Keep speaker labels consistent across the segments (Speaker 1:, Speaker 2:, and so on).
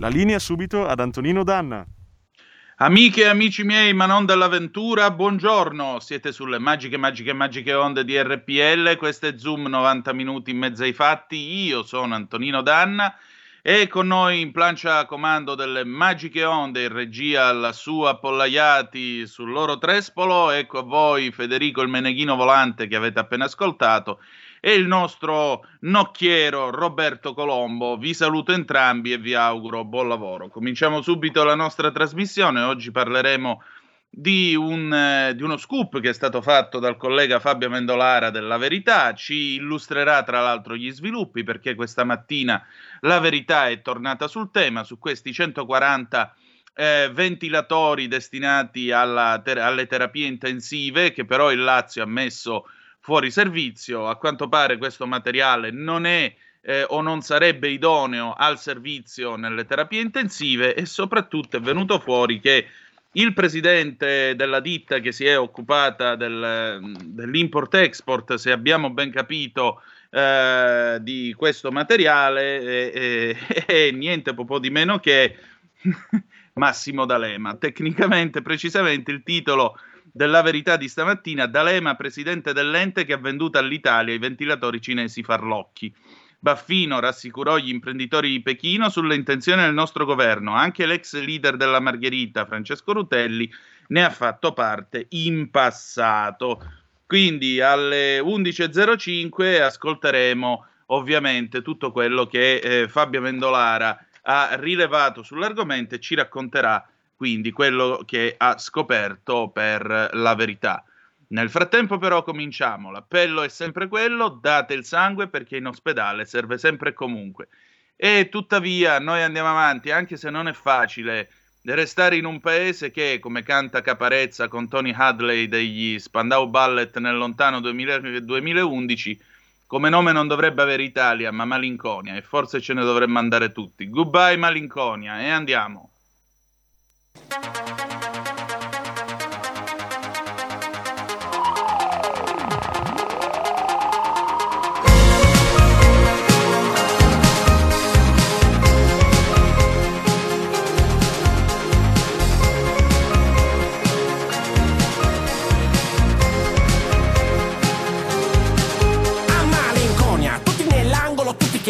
Speaker 1: La linea subito ad Antonino Danna.
Speaker 2: Amiche e amici miei, ma non dell'avventura, buongiorno. Siete sulle magiche, magiche, magiche onde di RPL. Questo è Zoom 90 minuti in mezzo ai fatti. Io sono Antonino Danna e con noi in plancia a comando delle magiche onde in regia lassù appollaiati sul loro trespolo. Ecco a voi Federico il Meneghino Volante che avete appena ascoltato e il nostro nocchiero Roberto Colombo. Vi saluto entrambi e vi auguro buon lavoro. Cominciamo subito la nostra trasmissione. Oggi parleremo di, un, eh, di, uno scoop che è stato fatto dal collega Fabio Mendolara della Verità, ci illustrerà tra l'altro gli sviluppi perché questa mattina la Verità è tornata sul tema, su questi 140 eh, ventilatori destinati ter- alle terapie intensive che però il Lazio ha messo fuori servizio. A quanto pare questo materiale non è eh, o non sarebbe idoneo al servizio nelle terapie intensive e soprattutto è venuto fuori che il presidente della ditta che si è occupata del, dell'import-export, se abbiamo ben capito, eh, di questo materiale è, è, è niente po' di meno che Massimo D'Alema. Tecnicamente, precisamente, il titolo della verità di stamattina, D'Alema, presidente dell'ente che ha venduto all'Italia i ventilatori cinesi farlocchi. Baffino rassicurò gli imprenditori di Pechino sulle intenzioni del nostro governo. Anche l'ex leader della Margherita, Francesco Rutelli, ne ha fatto parte in passato. Quindi alle 11.05 ascolteremo ovviamente tutto quello che eh, Fabio Mendolara ha rilevato sull'argomento e ci racconterà quindi quello che ha scoperto per la verità. Nel frattempo però cominciamo, l'appello è sempre quello, date il sangue perché in ospedale serve sempre e comunque. E tuttavia noi andiamo avanti, anche se non è facile restare in un paese che, come canta Caparezza con Tony Hadley degli Spandau Ballet nel lontano 2000, 2011, come nome non dovrebbe avere Italia, ma Malinconia, e forse ce ne dovremmo andare tutti. Goodbye Malinconia, e andiamo.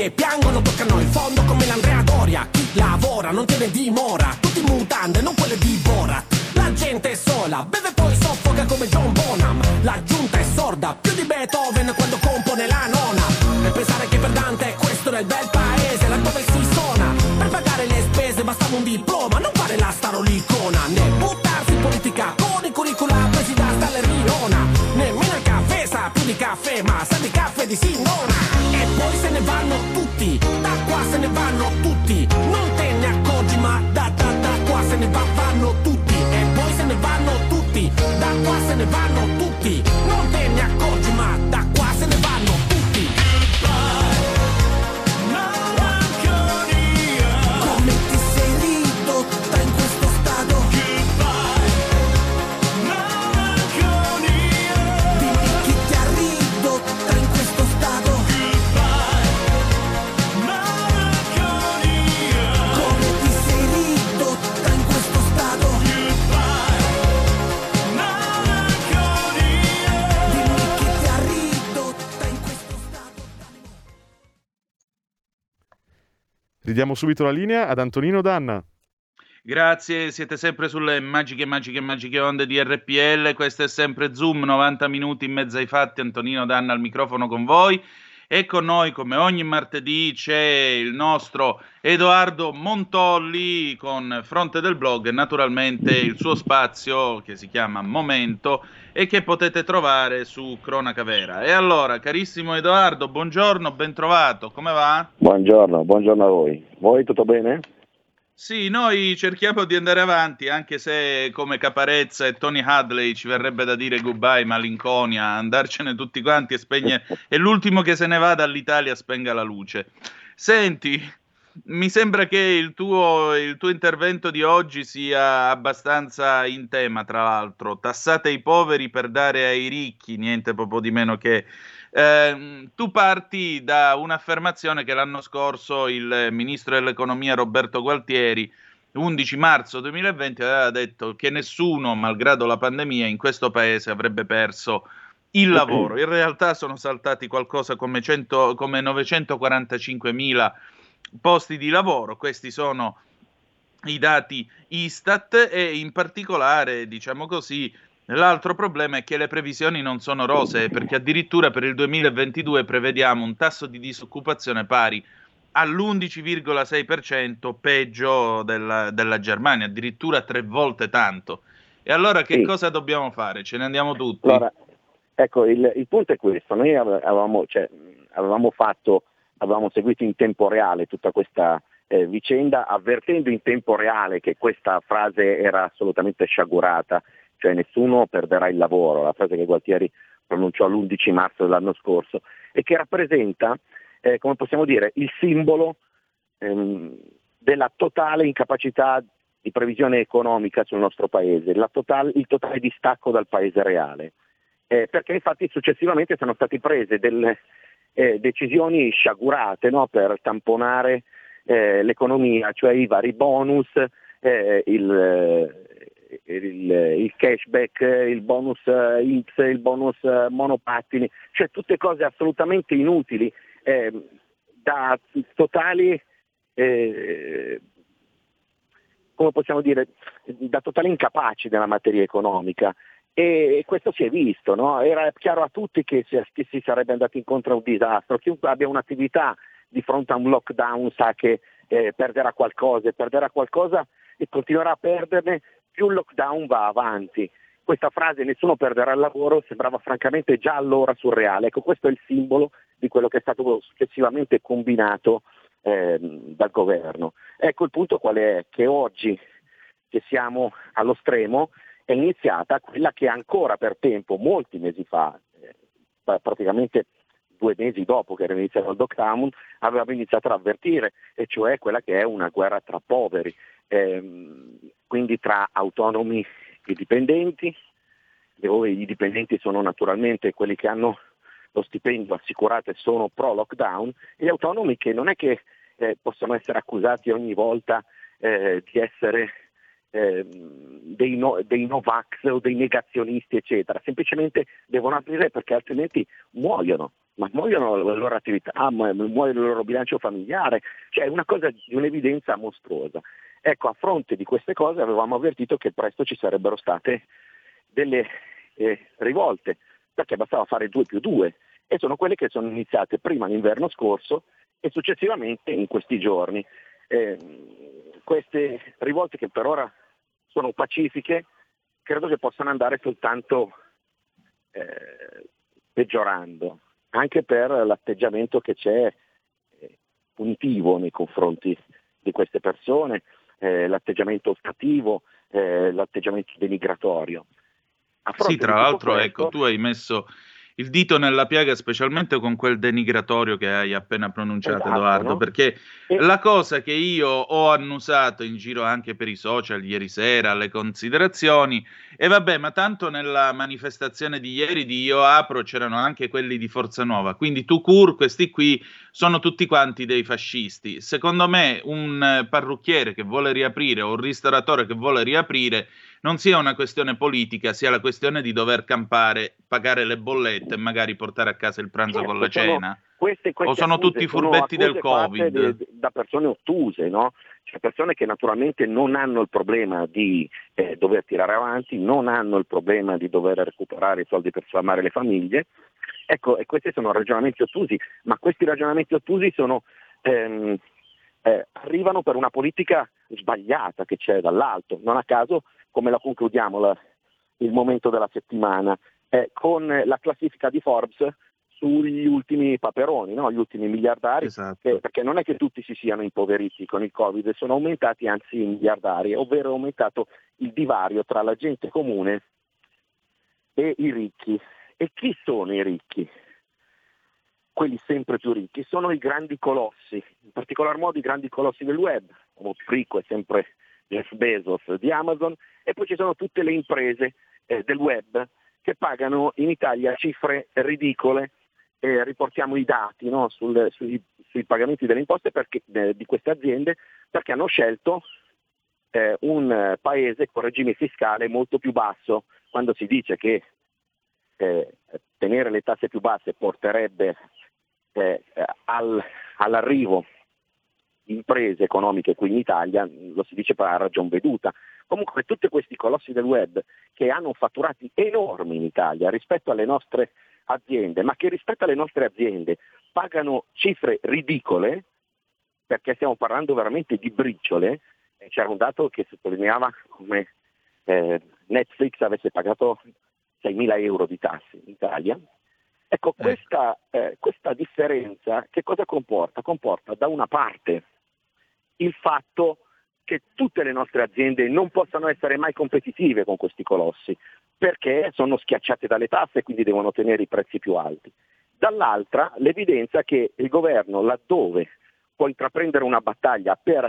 Speaker 3: Che piangono toccano il fondo come l'Andrea Doria. Chi lavora non tiene dimora, mutande, non quelle di Borat. La gente è sola, beve poi soffoca come John Bonham. La giunta è sorda, più di Beethoven quando compone la nona. E pensare che per Dante questo è il bel paese, laddove si suona. Per pagare le spese bastava un diploma, non fare la starolicona. Né buttarsi in politica con i curricula presi da Stallerina. Nemmeno il caffè sa più di caffè, ma sa di caffè di Sindona. E poi se ne vanno tutti, ne va, vanno tutti. E poi se ne vanno tutti, da qua se ne vanno tutti. Non te ne accorgi, ma da
Speaker 1: Ridiamo subito la linea ad Antonino Danna.
Speaker 2: Grazie, siete sempre sulle magiche, magiche, magiche onde di RPL. Questo è sempre Zoom, 90 minuti in mezzo ai fatti. Antonino Danna al microfono con voi. E con noi, come ogni martedì, c'è il nostro Edoardo Montolli con Fronte del Blog e naturalmente il suo spazio che si chiama Momento e che potete trovare su Cronaca Vera. E allora, carissimo Edoardo, buongiorno, ben trovato, come va?
Speaker 4: Buongiorno, buongiorno a voi. Voi tutto bene?
Speaker 2: Sì, noi cerchiamo di andare avanti, anche se come Caparezza e Tony Hadley ci verrebbe da dire goodbye, malinconia, andarcene tutti quanti e spegne. e l'ultimo che se ne va dall'Italia spenga la luce. Senti, mi sembra che il tuo, il tuo intervento di oggi sia abbastanza in tema, tra l'altro. Tassate i poveri per dare ai ricchi, niente proprio di meno che eh, tu parti da un'affermazione che l'anno scorso il ministro dell'economia Roberto Gualtieri 11 marzo 2020 aveva detto che nessuno, malgrado la pandemia, in questo paese avrebbe perso il lavoro. In realtà sono saltati qualcosa come, 100, come 945 mila posti di lavoro. Questi sono i dati Istat e in particolare, diciamo così, L'altro problema è che le previsioni non sono rosee, perché addirittura per il 2022 prevediamo un tasso di disoccupazione pari all'11,6%, peggio della, della Germania, addirittura tre volte tanto. E allora che sì. cosa dobbiamo fare? Ce ne andiamo tutti?
Speaker 4: Allora, ecco, il, il punto è questo, noi avevamo, cioè, avevamo, fatto, avevamo seguito in tempo reale tutta questa eh, vicenda, avvertendo in tempo reale che questa frase era assolutamente sciagurata cioè nessuno perderà il lavoro, la frase che Gualtieri pronunciò l'11 marzo dell'anno scorso, e che rappresenta, eh, come possiamo dire, il simbolo ehm, della totale incapacità di previsione economica sul nostro paese, totale, il totale distacco dal paese reale. Eh, perché infatti successivamente sono state prese delle eh, decisioni sciagurate no, per tamponare eh, l'economia, cioè i vari bonus, eh, il, il, il, cashback, il bonus eh, X, il bonus eh, monopattini, cioè tutte cose assolutamente inutili, eh, da totali, eh, come possiamo dire, da totali incapaci nella materia economica. E questo si è visto, no? era chiaro a tutti che si, che si sarebbe andato incontro a un disastro. Chiunque abbia un'attività di fronte a un lockdown sa che eh, perderà qualcosa e perderà qualcosa e continuerà a perderne più il lockdown va avanti. Questa frase nessuno perderà il lavoro sembrava francamente già allora surreale. Ecco, questo è il simbolo di quello che è stato successivamente combinato eh, dal governo. Ecco il punto qual è? Che oggi che siamo allo stremo è iniziata quella che ancora per tempo, molti mesi fa, eh, praticamente due mesi dopo che era iniziato il lockdown, avevamo iniziato ad avvertire, e cioè quella che è una guerra tra poveri ehm, quindi tra autonomi e dipendenti, dove i dipendenti sono naturalmente quelli che hanno lo stipendio assicurato e sono pro lockdown, e gli autonomi che non è che eh, possono essere accusati ogni volta eh, di essere eh, dei, no, dei Novax o dei negazionisti, eccetera, semplicemente devono aprire perché altrimenti muoiono ma muoiono la loro attività, muoiono il loro bilancio familiare, cioè è una cosa di un'evidenza mostruosa. Ecco, a fronte di queste cose avevamo avvertito che presto ci sarebbero state delle eh, rivolte, perché bastava fare 2 più 2 e sono quelle che sono iniziate prima l'inverno scorso e successivamente in questi giorni. Eh, queste rivolte che per ora sono pacifiche, credo che possano andare soltanto eh, peggiorando, anche per l'atteggiamento che c'è eh, punitivo nei confronti di queste persone, eh, l'atteggiamento ostativo, eh, l'atteggiamento denigratorio.
Speaker 2: Sì, tra l'altro, questo, ecco, tu hai messo il dito nella piaga, specialmente con quel denigratorio che hai appena pronunciato, esatto, Edoardo, no? perché e... la cosa che io ho annusato in giro anche per i social ieri sera, le considerazioni, e vabbè, ma tanto nella manifestazione di ieri di Io Apro c'erano anche quelli di Forza Nuova, quindi tu cur, questi qui sono tutti quanti dei fascisti. Secondo me un parrucchiere che vuole riaprire o un ristoratore che vuole riaprire non sia una questione politica, sia la questione di dover campare, pagare le bollette e magari portare a casa il pranzo
Speaker 4: Certo,
Speaker 2: con la cena.
Speaker 4: Queste, queste
Speaker 2: O sono
Speaker 4: accuse
Speaker 2: tutti
Speaker 4: sono
Speaker 2: furbetti del Covid?
Speaker 4: de- da persone ottuse, no? Cioè persone che naturalmente non hanno il problema di eh, dover tirare avanti, non hanno il problema di dover recuperare i soldi per sfamare le famiglie. Ecco, e questi sono ragionamenti ottusi, ma questi ragionamenti ottusi sono, ehm, eh, arrivano per una politica sbagliata che c'è dall'alto. Non a caso, come la concludiamo la- il momento della settimana, eh, con la classifica di Forbes sugli ultimi paperoni, no? gli ultimi miliardari,
Speaker 2: Esatto.
Speaker 4: che- perché non è che tutti si siano impoveriti con il Covid, sono aumentati anzi i miliardari, ovvero è aumentato il divario tra la gente comune e i ricchi. E chi sono i ricchi? Quelli sempre più ricchi sono i grandi colossi, in particolar modo i grandi colossi del web. Più ricco è sempre Jeff Bezos di Amazon e poi ci sono tutte le imprese eh, del web che pagano in Italia cifre ridicole eh, riportiamo i dati no, sul- sui, sui pagamenti delle imposte perché- eh, di queste aziende perché hanno scelto eh, un paese con regime fiscale molto più basso. Quando si dice che eh, tenere le tasse più basse porterebbe eh, al- all'arrivo imprese economiche qui in Italia, lo si dice per la ragion veduta. Comunque tutti questi colossi del web che hanno fatturati enormi in Italia rispetto alle nostre aziende, ma che rispetto alle nostre aziende pagano cifre ridicole, perché stiamo parlando veramente di briciole, c'era un dato che sottolineava come eh, Netflix avesse pagato 6.000 euro di tasse in Italia. Ecco, questa, eh, questa differenza che cosa comporta? Comporta da una parte il fatto che tutte le nostre aziende non possano essere mai competitive con questi colossi, perché sono schiacciate dalle tasse e quindi devono tenere i prezzi più alti. Dall'altra l'evidenza che il governo, laddove può intraprendere una battaglia per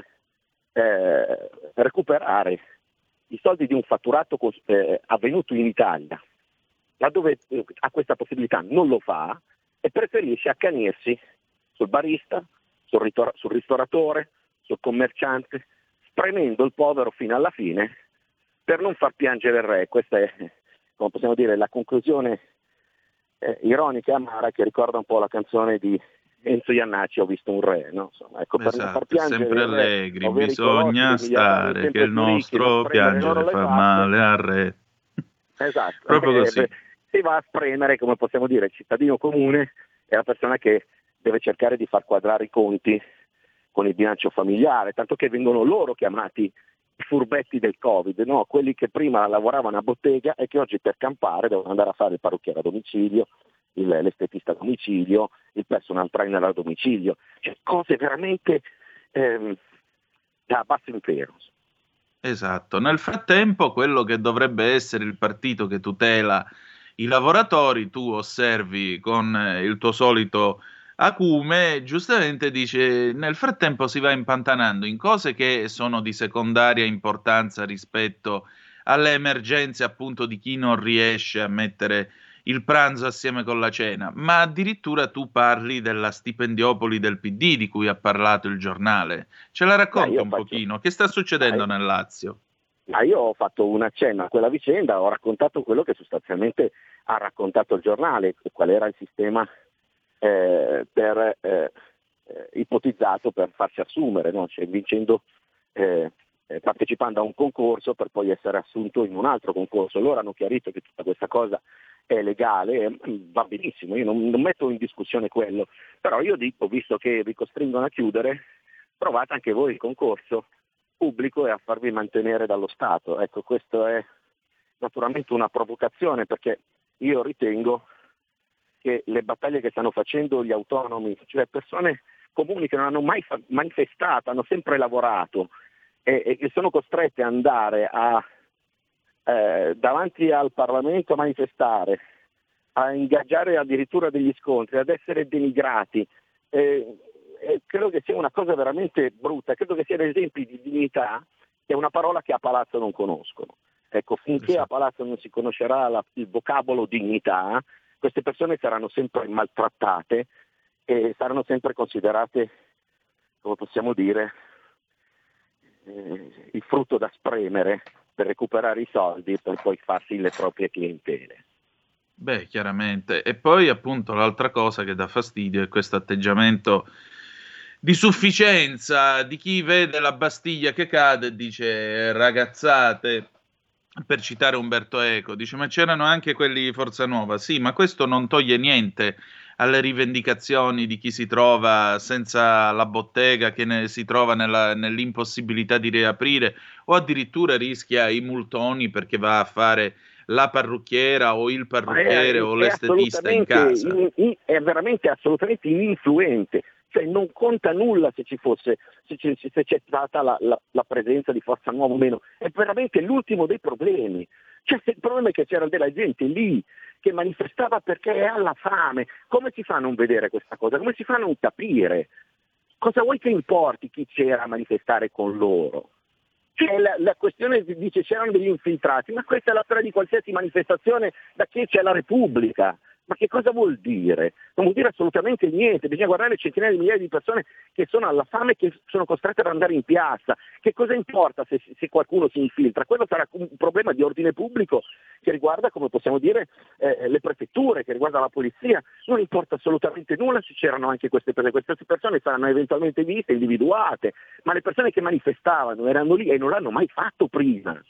Speaker 4: eh, recuperare i soldi di un fatturato eh, avvenuto in Italia, laddove eh, ha questa possibilità non lo fa e preferisce accanirsi sul barista, sul, ritor- sul ristoratore, sul commerciante, spremendo il povero fino alla fine per non far piangere il re. Questa è, come possiamo dire, la conclusione eh, ironica e amara che ricorda un po' la canzone di Enzo Iannacci, Ho visto un re. No? Insomma, ecco, per non far
Speaker 2: Esatto,
Speaker 4: piangere
Speaker 2: sempre
Speaker 4: re,
Speaker 2: allegri,
Speaker 4: i
Speaker 2: bisogna stare, che il nostro piangere fa male al re.
Speaker 4: Esatto,
Speaker 2: Proprio
Speaker 4: Eh,
Speaker 2: così.
Speaker 4: si va a spremere, come possiamo dire, il cittadino comune è la persona che deve cercare di far quadrare i conti con il bilancio familiare, tanto che vengono loro chiamati i furbetti del Covid, no? quelli che prima lavoravano a bottega e che oggi per campare devono andare a fare il parrucchiere a domicilio, il- l'estetista a domicilio, il personal trainer a domicilio, cioè cose veramente ehm, da basso impero.
Speaker 2: Esatto. Nel frattempo, quello che dovrebbe essere il partito che tutela i lavoratori, tu osservi con eh, il tuo solito acume, giustamente dice, nel frattempo si va impantanando in cose che sono di secondaria importanza rispetto alle emergenze appunto di chi non riesce a mettere il pranzo assieme con la cena, ma addirittura tu parli della stipendiopoli del PD di cui ha parlato il giornale. Ce la racconti
Speaker 4: io
Speaker 2: un
Speaker 4: faccio-
Speaker 2: pochino? Che sta succedendo
Speaker 4: Dai.
Speaker 2: nel Lazio?
Speaker 4: Ma io ho fatto un accenno a quella vicenda, ho raccontato quello che sostanzialmente ha raccontato il giornale, qual era il sistema eh, per, eh, eh, ipotizzato per farsi assumere, no? Cioè, vincendo, eh, partecipando a un concorso per poi essere assunto in un altro concorso. Loro hanno chiarito che tutta questa cosa è legale, va benissimo, io non, non metto in discussione quello, però io dico, visto che vi costringono a chiudere, provate anche voi il concorso pubblico e a farvi mantenere dallo Stato. Ecco, questo è naturalmente una provocazione perché io ritengo che le battaglie che stanno facendo gli autonomi, cioè persone comuni che non hanno mai fa- manifestato, hanno sempre lavorato e, e che sono costrette ad andare a, eh, davanti al Parlamento a manifestare, a ingaggiare addirittura degli scontri, ad essere denigrati. eh, eh, credo che sia una cosa veramente brutta, credo che siano esempi di dignità che è una parola che a Palazzo non conoscono. Ecco, finché a Palazzo non si conoscerà la- il vocabolo dignità, queste persone saranno sempre maltrattate e saranno sempre considerate, come possiamo dire, eh, il frutto da spremere per recuperare i soldi per poi farsi le proprie clientele.
Speaker 2: Beh, chiaramente. E poi appunto l'altra cosa che dà fastidio è questo atteggiamento di sufficienza di chi vede la Bastiglia che cade e dice ragazzate, per citare Umberto Eco, dice ma c'erano anche quelli di Forza Nuova, sì, ma questo non toglie niente alle rivendicazioni di chi si trova senza la bottega, che ne, si trova nella, nell'impossibilità di riaprire o addirittura rischia i multoni perché va a fare la parrucchiera o il parrucchiere è, o l'estetista in casa.
Speaker 4: In, in, è veramente assolutamente ininfluente. Cioè non conta nulla se ci fosse, se, ci, se c'è stata la, la, la, presenza di Forza Nuova o meno, è veramente l'ultimo dei problemi. Cioè, il problema è che c'era della gente lì che manifestava perché è alla fame. Come si fa a non vedere questa cosa? Come si fa a non capire? Cosa vuoi che importi chi c'era a manifestare con loro? Cioè, la, la, questione dice c'erano degli infiltrati, ma questa è la storia di qualsiasi manifestazione da chi c'è la Repubblica. Ma che cosa vuol dire? Non vuol dire assolutamente niente, bisogna guardare centinaia di migliaia di persone che sono alla fame e che sono costrette ad andare in piazza. Che cosa importa se, se qualcuno si infiltra? Quello sarà un problema di ordine pubblico che riguarda, come possiamo dire, eh, le prefetture, che riguarda la polizia. Non importa assolutamente nulla se c'erano anche queste persone. Queste persone saranno eventualmente viste, individuate, ma le persone che manifestavano erano lì e non l'hanno mai fatto prima.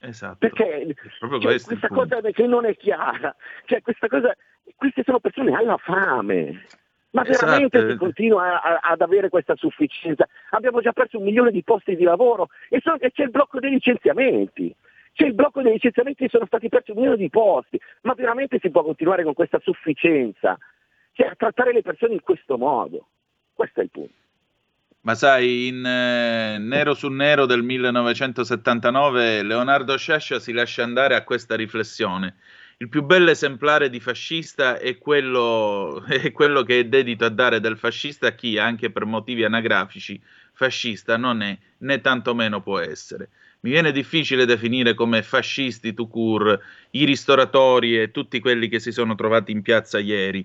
Speaker 2: Esatto.
Speaker 4: Perché cioè, questa cosa che non è chiara, cioè, questa cosa, queste sono persone alla fame. Ma veramente esatto. si continua a, a, ad avere questa sufficienza? Abbiamo già perso un milione di posti di lavoro e, so che c'è il blocco dei licenziamenti. C'è il blocco dei licenziamenti e sono stati persi un milione di posti. Ma veramente si può continuare con questa sufficienza? Cioè a trattare le persone in questo modo? Questo è il punto.
Speaker 2: Ma sai, in eh, Nero su Nero del 1979 Leonardo Sciascia si lascia andare a questa riflessione. Il più bello esemplare di fascista è quello, è quello che è dedito a dare del fascista a chi, anche per motivi anagrafici, fascista non è, né tantomeno può essere. Mi viene difficile definire come fascisti tout court i ristoratori e tutti quelli che si sono trovati in piazza ieri,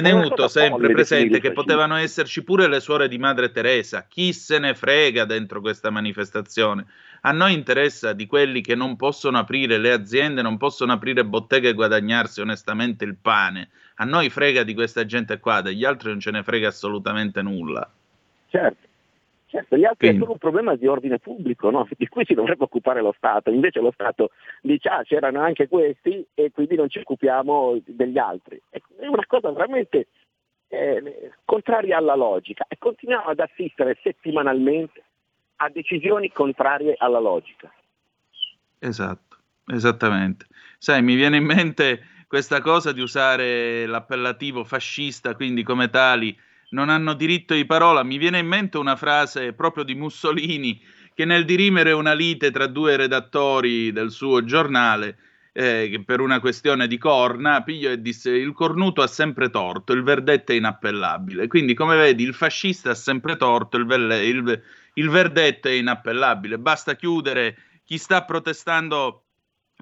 Speaker 2: tenuto sempre presente che potevano esserci pure le suore di Madre Teresa. Chi se ne frega dentro questa manifestazione? A noi interessa di quelli che non possono aprire le aziende, non possono aprire botteghe e guadagnarsi onestamente il pane. A noi frega di questa gente qua, degli altri non ce ne frega assolutamente nulla.
Speaker 4: Certo. Certo, gli altri Quindi. sono un problema di ordine pubblico, no? di cui si dovrebbe occupare lo Stato, invece lo Stato dice ah c'erano anche questi e quindi non ci occupiamo degli altri. È una cosa veramente eh, contraria alla logica e continuiamo ad assistere settimanalmente a decisioni contrarie alla logica.
Speaker 2: Esatto, esattamente. Sai, mi viene in mente questa cosa di usare l'appellativo fascista, quindi come tali non hanno diritto di parola. Mi viene in mente una frase proprio di Mussolini che nel dirimere una lite tra due redattori del suo giornale, eh, per una questione di corna, pigliò disse il cornuto ha sempre torto, il verdetto è inappellabile. Quindi, come vedi, il fascista ha sempre torto, il, velle- il, il verdetto è inappellabile. Basta chiudere chi sta protestando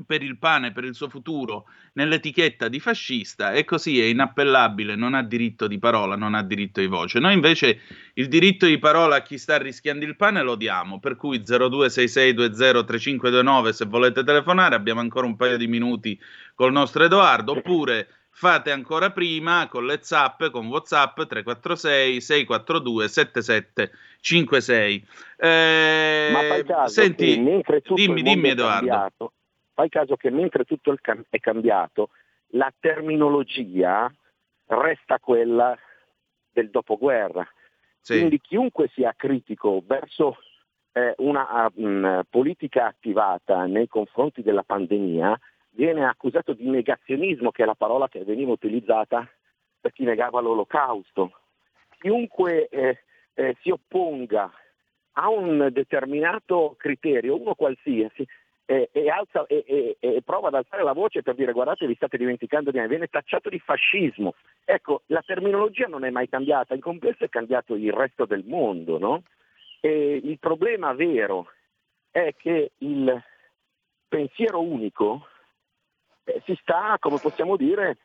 Speaker 2: per il pane, per il suo futuro, nell'etichetta di fascista e così è inappellabile, non ha diritto di parola, non ha diritto di voce. Noi invece il diritto di parola a chi sta rischiando il pane lo diamo, per cui 0266203529 se volete telefonare, abbiamo ancora un paio di minuti col nostro Edoardo, oppure fate ancora prima con le zappe, con Whatsapp 346 642 7756. Eh,
Speaker 4: Ma caso senti,
Speaker 2: dimmi, dimmi Edoardo.
Speaker 4: Cambiato, fai caso che mentre tutto è cambiato, la terminologia resta quella del dopoguerra. Sì. Quindi chiunque sia critico verso eh, una um, politica attivata nei confronti della pandemia viene accusato di negazionismo, che è la parola che veniva utilizzata per chi negava l'olocausto. Chiunque eh, eh, si opponga a un determinato criterio, uno qualsiasi, e, alza, e, e, prova ad alzare la voce per dire guardate vi state dimenticando di me, viene tacciato di fascismo. Ecco, la terminologia non è mai cambiata, in complesso è cambiato il resto del mondo, no? E il problema vero è che il pensiero unico eh, si sta, come possiamo dire,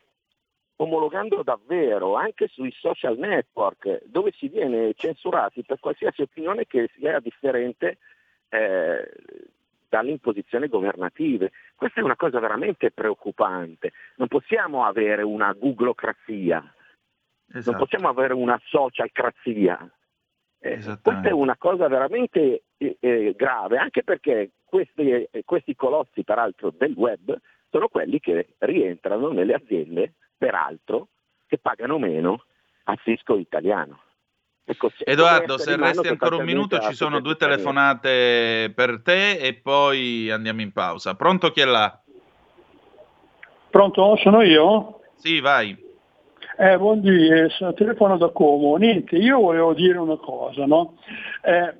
Speaker 4: omologando davvero anche sui social network, dove si viene censurati per qualsiasi opinione che sia differente eh, dalle imposizioni governative. Questa è una cosa veramente preoccupante. Non possiamo avere una googlocrazia, esatto. non possiamo avere una socialcrazia. Eh, questa è una cosa veramente eh, eh, grave, anche perché questi, eh, questi colossi, peraltro, del web sono quelli che rientrano nelle aziende, peraltro, che pagano meno al fisco italiano.
Speaker 2: Ecco, Edoardo, se resti ancora un minuto, ci sono due telefonate per te e poi andiamo in pausa. Pronto chi è là?
Speaker 5: Pronto, sono io?
Speaker 2: Sì, vai.
Speaker 5: Eh, buondì, sono telefono da Como. Niente, io volevo dire una cosa, no? eh,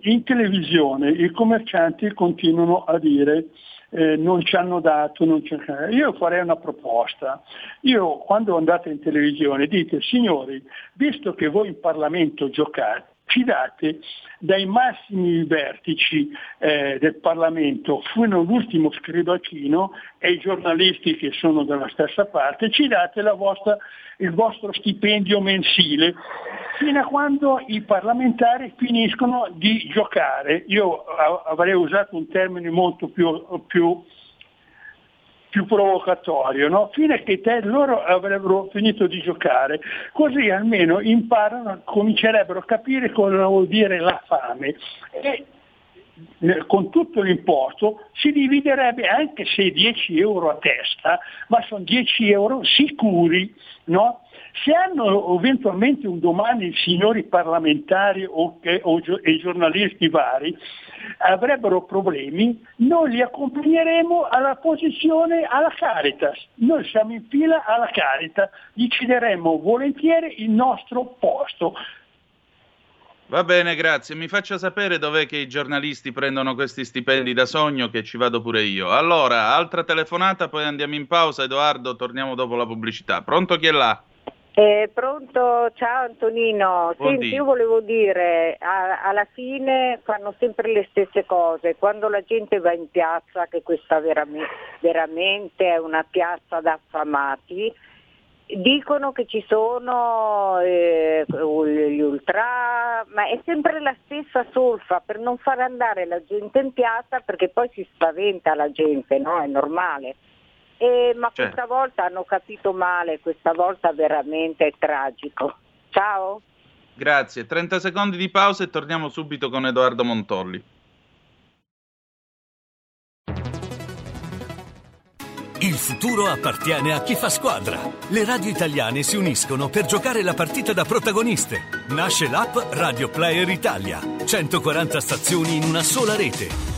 Speaker 5: in televisione i commercianti continuano a dire eh, non ci hanno dato, non ci hanno... io farei una proposta. Io quando andate in televisione dite signori, visto che voi in Parlamento giocate, ci date dai massimi vertici eh, del Parlamento fino all'ultimo scribacino e i giornalisti che sono dalla stessa parte, ci date vostra, il vostro stipendio mensile fino a quando i parlamentari finiscono di giocare. Io avrei usato un termine molto più, più, più provocatorio, no? fino che te, loro avrebbero finito di giocare, così almeno imparano, comincerebbero a capire cosa vuol dire la fame. E con tutto l'importo si dividerebbe anche se 10 euro a testa, ma sono 10 euro sicuri, no? Se hanno eventualmente un domani i signori parlamentari o, o, e i giornalisti vari avrebbero problemi, noi li accompagneremo alla posizione alla Caritas. Noi siamo in fila alla Caritas, gli cederemo volentieri il nostro posto.
Speaker 2: Va bene, grazie. Mi faccia sapere dov'è che i giornalisti prendono questi stipendi da sogno che ci vado pure io. Allora, altra telefonata, poi andiamo in pausa. Edoardo, torniamo dopo la pubblicità. Pronto chi è là?
Speaker 6: Eh, pronto, ciao Antonino. Senti, io volevo dire, a, alla fine fanno sempre le stesse cose. Quando la gente va in piazza, che questa veramente, veramente è una piazza da affamati, dicono che ci sono eh, gli ultra, ma è sempre la stessa solfa per non far andare la gente in piazza perché poi si spaventa la gente, no? È normale. Eh, ma certo. questa volta hanno capito male, questa volta veramente è tragico. Ciao.
Speaker 2: Grazie, 30 secondi di pausa e torniamo subito con Edoardo Montolli.
Speaker 7: Il futuro appartiene a chi fa squadra. Le radio italiane si uniscono per giocare la partita da protagoniste. Nasce l'app Radio Player Italia. 140 stazioni in una sola rete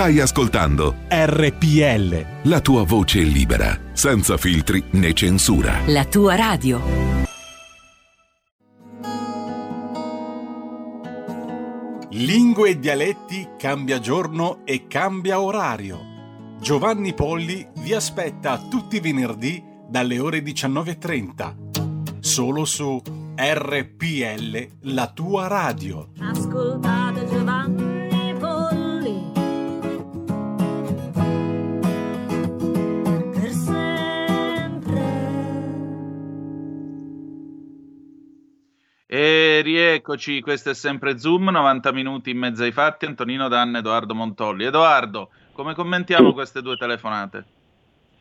Speaker 8: Stai ascoltando
Speaker 9: RPL.
Speaker 8: La tua voce libera, senza filtri né censura.
Speaker 10: La tua radio.
Speaker 11: Lingue e dialetti cambia giorno e cambia orario. Giovanni Polli vi aspetta tutti i venerdì dalle ore 19.30. Solo su RPL, la tua radio.
Speaker 12: Ascoltate
Speaker 2: rieccoci, questo è sempre Zoom, 90 minuti in mezzo ai fatti, Antonino Danne, Edoardo Montolli. Edoardo, come commentiamo queste due telefonate?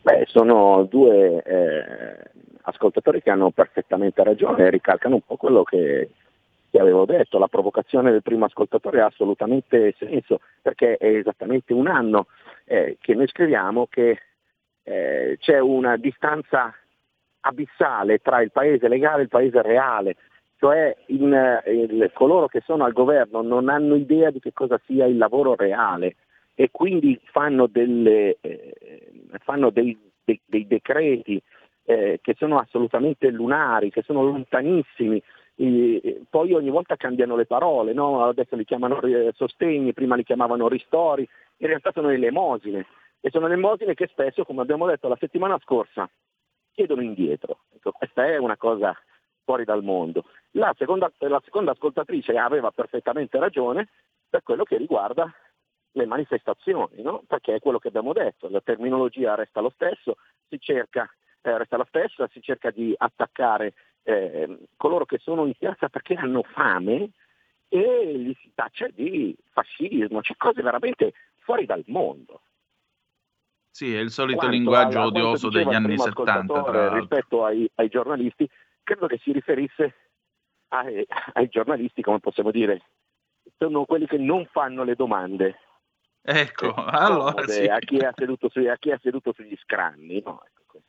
Speaker 4: Beh, sono due eh, ascoltatori che hanno perfettamente ragione ricalcano un po' quello che, che avevo detto. La provocazione del primo ascoltatore ha assolutamente senso, perché è esattamente un anno eh, che noi scriviamo che eh, c'è una distanza abissale tra il paese legale e il paese reale cioè in, in, coloro che sono al governo non hanno idea di che cosa sia il lavoro reale e quindi fanno, delle, eh, fanno dei, dei, dei, decreti eh, che sono assolutamente lunari, che sono lontanissimi I, poi ogni volta cambiano le parole, no? adesso li chiamano eh, sostegni, prima li chiamavano ristori, in realtà sono elemosine e sono elemosine che spesso, come abbiamo detto la settimana scorsa, chiedono indietro. Ecco, questa è una cosa fuori dal mondo. La seconda, la seconda ascoltatrice aveva perfettamente ragione per quello che riguarda le manifestazioni, no? perché è quello che abbiamo detto, la terminologia resta lo stesso, si cerca, eh, resta la stessa, si cerca di attaccare eh, coloro che sono in piazza perché hanno fame e gli si taccia di fascismo, cioè cose veramente fuori dal mondo.
Speaker 2: Sì, è il solito quanto linguaggio alla, odioso degli anni 70.
Speaker 4: Rispetto ai, ai, giornalisti, credo che si riferisse ai, ai giornalisti, come possiamo dire, sono quelli che non fanno le domande.
Speaker 2: Ecco, eh, allora sì.
Speaker 4: a, chi su, a, chi è seduto sugli scranni. No, ecco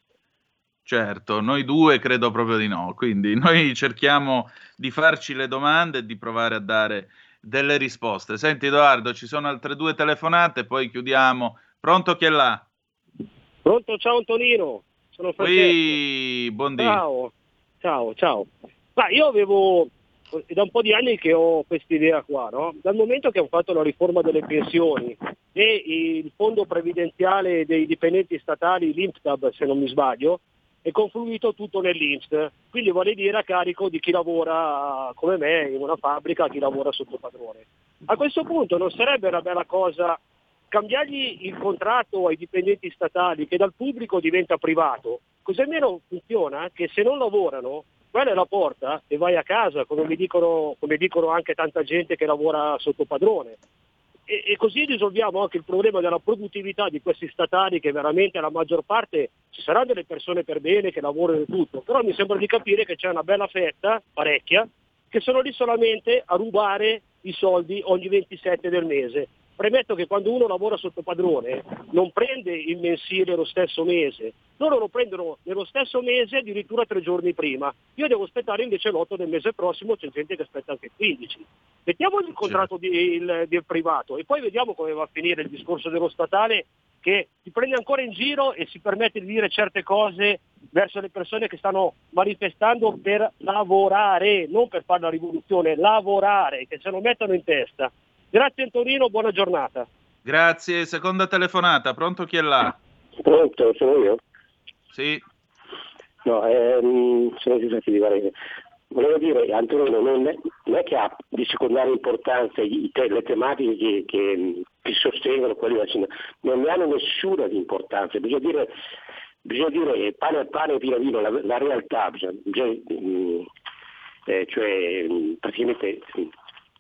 Speaker 2: certo, noi due credo proprio di no, quindi noi cerchiamo di farci le domande e di provare a dare delle risposte. Senti Edoardo, ci sono altre due telefonate, poi chiudiamo. Pronto chi è là?
Speaker 10: Pronto, ciao Antonino, sono Francesco.
Speaker 2: Qui, buondì.
Speaker 10: Ciao, ciao, ciao. Ma io avevo è da un po' di anni che ho questa idea qua, no? dal momento che hanno fatto la riforma delle pensioni e il fondo previdenziale dei dipendenti statali, l'INPTAB se non mi sbaglio, è confluito tutto nell'INPS, quindi vuole dire a carico di chi lavora come me in una fabbrica, chi lavora sotto padrone. A questo punto non sarebbe una bella cosa cambiargli il contratto ai dipendenti statali che dal pubblico diventa privato, così almeno funziona che se non lavorano quella è la porta e vai a casa, come dicono, come dicono anche tanta gente che lavora sotto padrone. E, e, così risolviamo anche il problema della produttività di questi statali che veramente la maggior parte ci saranno delle persone per bene che lavorano e tutto, però mi sembra di capire che c'è una bella fetta, parecchia, che sono lì solamente a rubare i soldi ogni 27 del mese Premetto che quando uno lavora sotto padrone non prende il mensile lo stesso mese, loro lo prendono nello stesso mese addirittura tre giorni prima. Io devo aspettare invece l'8 del mese prossimo, c'è gente che aspetta anche il 15. Mettiamo il contratto di, il, del privato e poi vediamo come va a finire il discorso dello statale che ti prende ancora in giro e si permette di dire certe cose verso le persone che stanno manifestando per lavorare, non per fare la rivoluzione, lavorare, che se lo mettono in testa. Grazie Antonino, buona giornata.
Speaker 2: Grazie, seconda telefonata, pronto chi è là?
Speaker 13: Pronto, sono io?
Speaker 2: Sì.
Speaker 13: No, ehm, sono Giuseppe di Varese. Volevo dire, Antonino, non è, non è che ha di secondaria importanza i, te, le tematiche che, che, che sostengono quelli vaccinati, non ne hanno nessuna di importanza, bisogna dire, bisogna dire pane al pane, vino a vino, la, la realtà, bisogna, bisogna, mm, eh, cioè mm, praticamente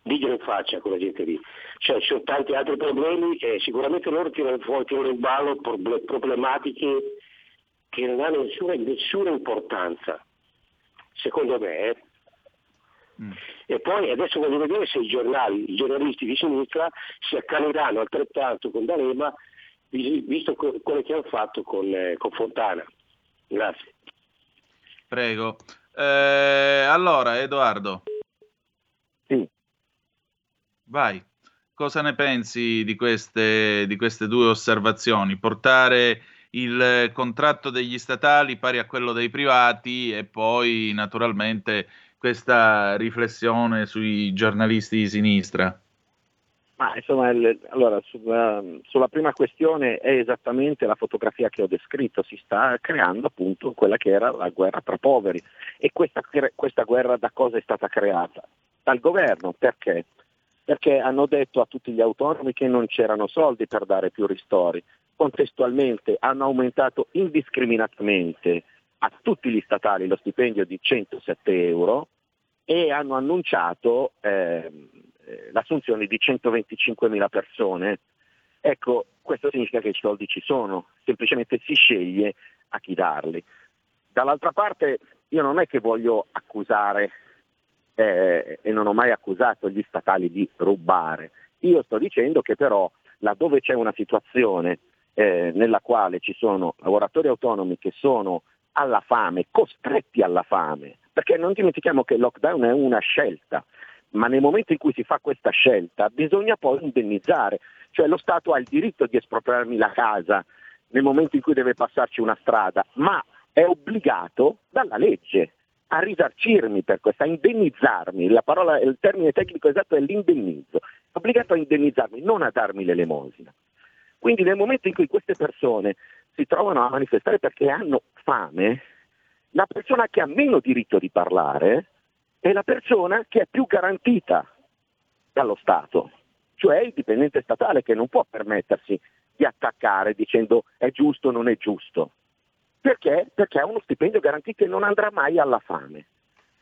Speaker 13: diglielo in faccia a quella gente lì. Cioè, ci sono tanti altri problemi e sicuramente loro tirano fuori, tirano in ballo problematiche che non hanno nessuna, nessuna importanza, secondo me. Eh. Mm. E poi adesso voglio vedere se i giornali, i giornalisti di sinistra si accaniranno altrettanto con D'Alema, visto quello che hanno fatto con, eh, con Fontana. Grazie.
Speaker 2: Prego. Eh, allora, Edoardo. Vai. Cosa ne pensi di queste, di queste due osservazioni? Portare il contratto degli statali pari a quello dei privati e poi naturalmente questa riflessione sui giornalisti di sinistra?
Speaker 4: Ma insomma, il, allora, sulla, sulla, prima questione è esattamente la fotografia che ho descritto, si sta creando appunto quella che era la guerra tra poveri. E questa, questa guerra da cosa è stata creata? Dal governo, perché? Perché hanno detto a tutti gli autonomi che non c'erano soldi per dare più ristori. Contestualmente hanno aumentato indiscriminatamente a tutti gli statali lo stipendio di 107 euro e hanno annunciato ehm, eh, l'assunzione di 125 mila persone. Ecco, questo significa che i soldi ci sono, semplicemente si sceglie a chi darli. Dall'altra parte io non è che voglio accusare eh, e non ho mai accusato gli statali di rubare. Io sto dicendo che però laddove c'è una situazione eh, nella quale ci sono lavoratori autonomi che sono alla fame, costretti alla fame, perché non dimentichiamo che il lockdown è una scelta, ma nel momento in cui si fa questa scelta bisogna poi indennizzare, cioè lo Stato ha il diritto di espropriarmi la casa nel momento in cui deve passarci una strada, ma è obbligato dalla legge a risarcirmi per questo, a indennizzarmi, la parola, il termine tecnico esatto è l'indennizzo, è obbligato a indennizzarmi, non a darmi l'elemosina. Quindi nel momento in cui queste persone si trovano a manifestare perché hanno fame, la persona che ha meno diritto di parlare è la persona che è più garantita dallo Stato, cioè il dipendente statale che non può permettersi di attaccare dicendo è giusto o non è giusto. Perché? Perché ha uno stipendio garantito e non andrà mai alla fame.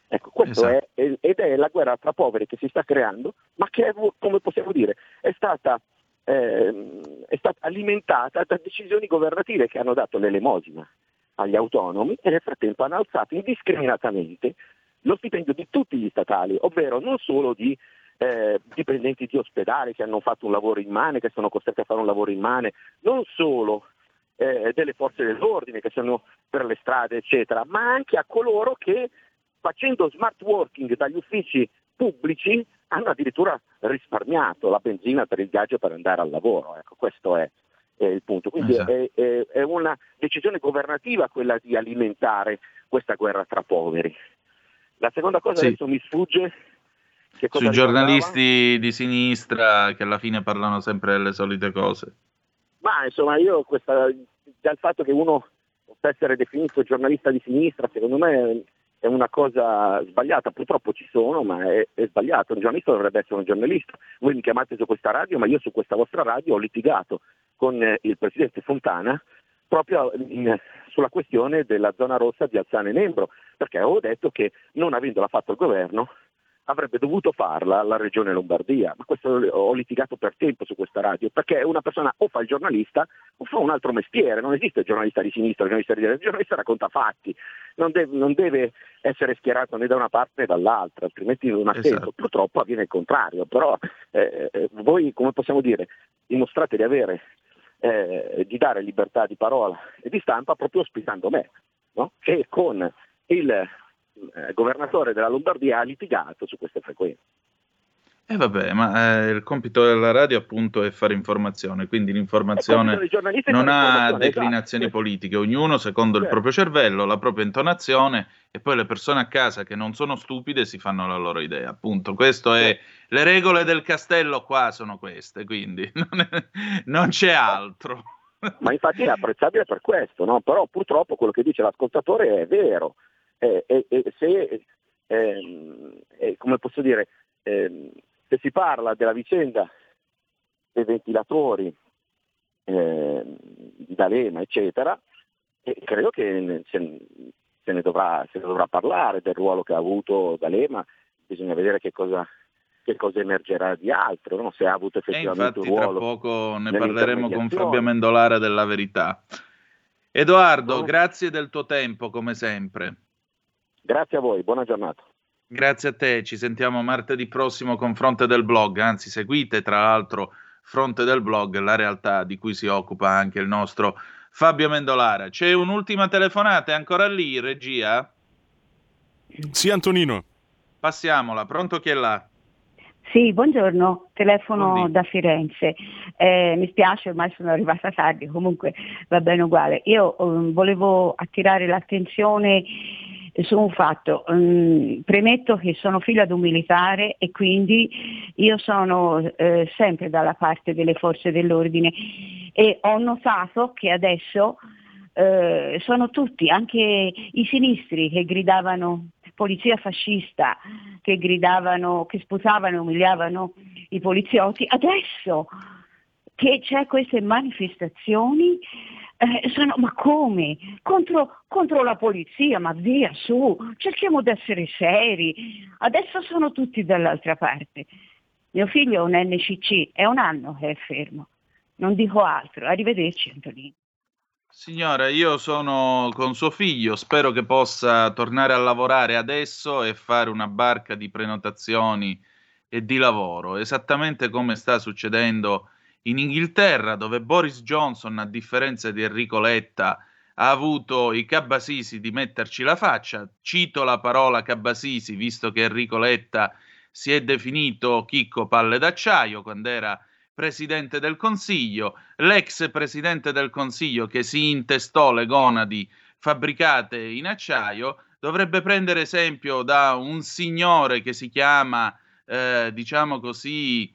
Speaker 4: Ecco, questo esatto. è, ed è la guerra tra poveri che si sta creando, ma che è, come possiamo dire, è stata, eh, è stata alimentata da decisioni governative che hanno dato l'elemosina agli autonomi e nel frattempo hanno alzato indiscriminatamente lo stipendio di tutti gli statali, ovvero non solo di eh, dipendenti di ospedali che hanno fatto un lavoro immane, che sono costretti a fare un lavoro immane, non solo eh, delle forze dell'ordine che sono per le strade, eccetera, ma anche a coloro che facendo smart working dagli uffici pubblici hanno addirittura risparmiato la benzina per il viaggio per andare al lavoro. Ecco, questo è, è il punto. Quindi esatto. è, è, è, una decisione governativa quella di alimentare questa guerra tra poveri. La seconda cosa sì. adesso mi sfugge.
Speaker 2: Sui giornalisti di sinistra che alla fine parlano sempre delle solite cose.
Speaker 4: Ma insomma, io questa, già il fatto che uno possa essere definito giornalista di sinistra, secondo me è una cosa sbagliata, purtroppo ci sono, ma è, è, sbagliato. Un giornalista dovrebbe essere un giornalista. Voi mi chiamate su questa radio, ma io su questa vostra radio ho litigato con eh, il presidente Fontana proprio in, sulla questione della zona rossa di Alzane Nembro, perché avevo detto che non avendola fatto il governo avrebbe dovuto farla la regione Lombardia, ma questo ho litigato per tempo su questa radio, perché una persona o fa il giornalista o fa un altro mestiere, non esiste il giornalista di sinistra, il giornalista di destra, il giornalista racconta fatti, non deve, non deve, essere schierato né da una parte né dall'altra, altrimenti non ha esatto. senso. Purtroppo avviene il contrario, però eh, eh, voi, come possiamo dire, dimostrate di avere, eh, di dare libertà di parola e di stampa proprio ospitando me, no? che con il eh, governatore della Lombardia ha litigato su queste frequenze.
Speaker 2: E eh vabbè, ma eh, il compito della radio appunto è fare informazione, quindi l'informazione non ha declinazioni esatto. politiche, ognuno secondo certo. il proprio cervello, la propria intonazione e poi le persone a casa che non sono stupide si fanno la loro idea, appunto. Questo è, certo. le regole del castello qua sono queste, quindi non, è, non c'è altro.
Speaker 4: Ma infatti è apprezzabile per questo, no? però purtroppo quello che dice l'ascoltatore è vero eh, e, se, eh, come posso dire, eh, se si parla della vicenda dei ventilatori ehm, di D'Alema, eccetera, credo che se, se, ne dovrà, se, ne dovrà, parlare del ruolo che ha avuto D'Alema, bisogna vedere che cosa, che cosa emergerà di altro, no? se ha avuto effettivamente
Speaker 2: infatti,
Speaker 4: un ruolo.
Speaker 2: Tra poco ne parleremo con Fabio Mendolare della verità. Edoardo, no. grazie del tuo tempo come sempre.
Speaker 4: Grazie a voi, buona giornata.
Speaker 2: Grazie a te, ci sentiamo martedì prossimo con Fronte del Blog, anzi seguite tra l'altro Fronte del Blog, la realtà di cui si occupa anche il nostro Fabio Mendolara. C'è un'ultima telefonata, è ancora lì, regia?
Speaker 1: Sì, Antonino.
Speaker 2: Passiamola, pronto chi è là?
Speaker 14: Sì, buongiorno, telefono Buondì. da Firenze. Eh, mi spiace, ormai sono arrivata tardi, comunque va bene uguale. Io um, volevo attirare l'attenzione su un fatto. Um, premetto che sono figlia di un militare e quindi io sono eh, sempre dalla parte delle forze dell'ordine e ho notato che adesso eh, sono tutti, anche i sinistri che gridavano polizia fascista, che gridavano, che sputavano e umiliavano i poliziotti, adesso che c'è queste manifestazioni eh, sono, ma come? Contro, contro, la polizia, ma via su, cerchiamo di essere seri. Adesso sono tutti dall'altra parte. Mio figlio è un NCC, è un anno che è fermo. Non dico altro. Arrivederci Antonino.
Speaker 2: Signora, io sono con suo figlio, spero che possa tornare a lavorare adesso e fare una barca di prenotazioni e di lavoro, esattamente come sta succedendo in Inghilterra, dove Boris Johnson, a differenza di Enrico Letta, ha avuto i cabasisi di metterci la faccia. Cito la parola cabasisi, visto che Enrico Letta si è definito chicco palle d'acciaio quando era presidente del Consiglio, l'ex presidente del Consiglio che si intestò le gonadi fabbricate in acciaio, dovrebbe prendere esempio da un signore che si chiama, eh, diciamo così,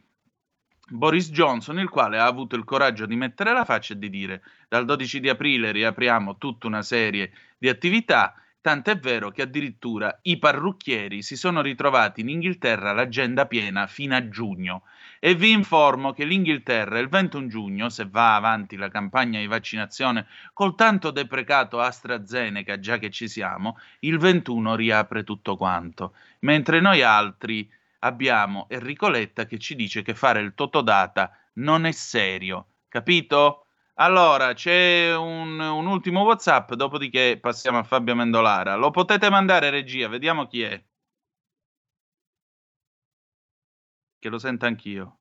Speaker 2: Boris Johnson, il quale ha avuto il coraggio di mettere la faccia e di dire dal 12 di aprile riapriamo tutta una serie di attività, tant'è vero che addirittura i parrucchieri si sono ritrovati in Inghilterra l'agenda piena fino a giugno. E vi informo che l'Inghilterra il 21 giugno, se va avanti la campagna di vaccinazione col tanto deprecato AstraZeneca, già che ci siamo, il 21 riapre tutto quanto, mentre noi altri abbiamo Enrico Letta che ci dice che fare il totodata non è serio, capito? Allora, c'è un, un, ultimo WhatsApp, dopodiché passiamo a Fabio Mendolara. Lo potete mandare, regia, vediamo chi è. Che lo sento anch'io.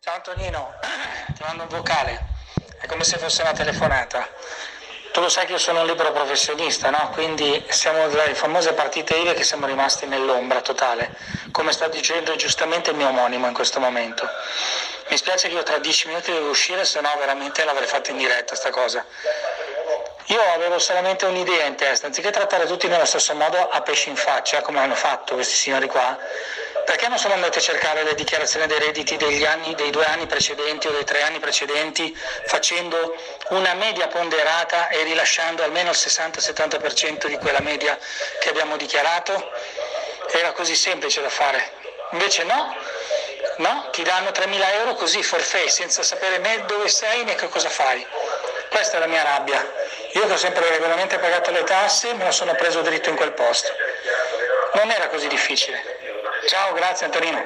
Speaker 15: Ciao Antonino, ti mando un vocale. È come se fosse una telefonata. Tu lo sai che io sono un libero professionista, no? quindi siamo delle famose partite IVE che siamo rimasti nell'ombra totale, come sta dicendo giustamente il mio omonimo in questo momento. Mi spiace che io tra dieci minuti devo uscire, se no veramente l'avrei fatta in diretta sta cosa. Io avevo solamente un'idea in testa, anziché trattare tutti nello stesso modo a pesci in faccia, come hanno fatto questi signori qua, perché non sono andati a cercare le dichiarazioni dei redditi degli anni, dei due anni precedenti o dei tre anni precedenti, facendo una media ponderata e rilasciando almeno il 60-70% di quella media che abbiamo dichiarato? Era così semplice da fare. Invece no, no, ti danno 3.000 euro così, forfait, senza sapere né dove sei né che cosa fai. Questa è la mia rabbia. Io che ho sempre regolarmente pagato le tasse, me lo sono preso dritto in quel posto. Non era così difficile. Ciao, grazie Antonino.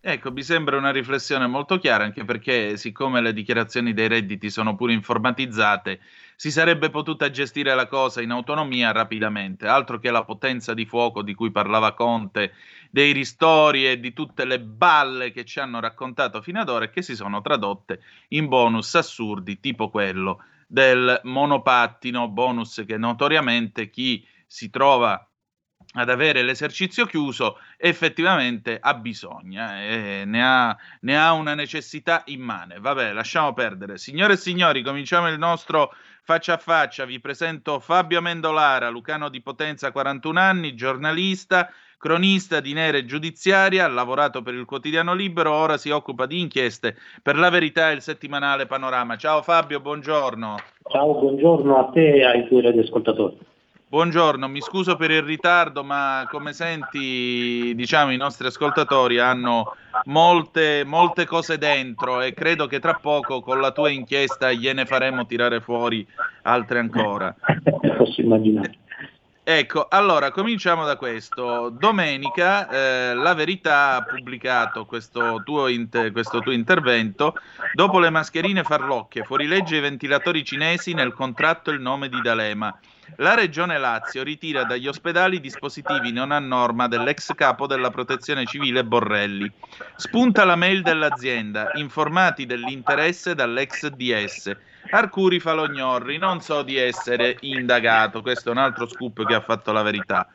Speaker 2: Ecco, mi sembra una riflessione molto chiara, anche perché siccome le dichiarazioni dei redditi sono pure informatizzate, si sarebbe potuta gestire la cosa in autonomia rapidamente, altro che la potenza di fuoco di cui parlava Conte, dei ristori e di tutte le balle che ci hanno raccontato fino ad ora e che si sono tradotte in bonus assurdi, tipo quello del monopattino, bonus che notoriamente chi si trova ad avere l'esercizio chiuso effettivamente ha bisogno, eh, ne, ha, ne ha una necessità immane. Vabbè, lasciamo perdere. Signore e signori, cominciamo il nostro faccia a faccia. Vi presento Fabio Mendolara, lucano di Potenza, 41 anni, giornalista, cronista di Nere Giudiziaria, ha lavorato per il quotidiano Libero, ora si occupa di inchieste per la verità e il settimanale Panorama. Ciao Fabio, buongiorno.
Speaker 16: Ciao, buongiorno a te e ai tuoi radioascoltatori.
Speaker 2: Buongiorno, mi scuso per il ritardo, ma come senti, diciamo, i nostri ascoltatori hanno molte, molte cose dentro e credo che tra poco con la tua inchiesta gliene faremo tirare fuori altre ancora.
Speaker 16: Posso immaginare.
Speaker 2: Ecco, allora cominciamo da questo. Domenica eh, La Verità ha pubblicato questo tuo, inter- questo tuo, intervento. Dopo le mascherine farlocche, fuorilegge i ventilatori cinesi nel contratto il nome di D'Alema. La Regione Lazio ritira dagli ospedali dispositivi non a norma dell'ex capo della protezione civile Borrelli. Spunta la mail dell'azienda, informati dell'interesse dall'ex DS. Arcuri Falognorri, non so di essere indagato, questo è un altro scoop che ha fatto la verità.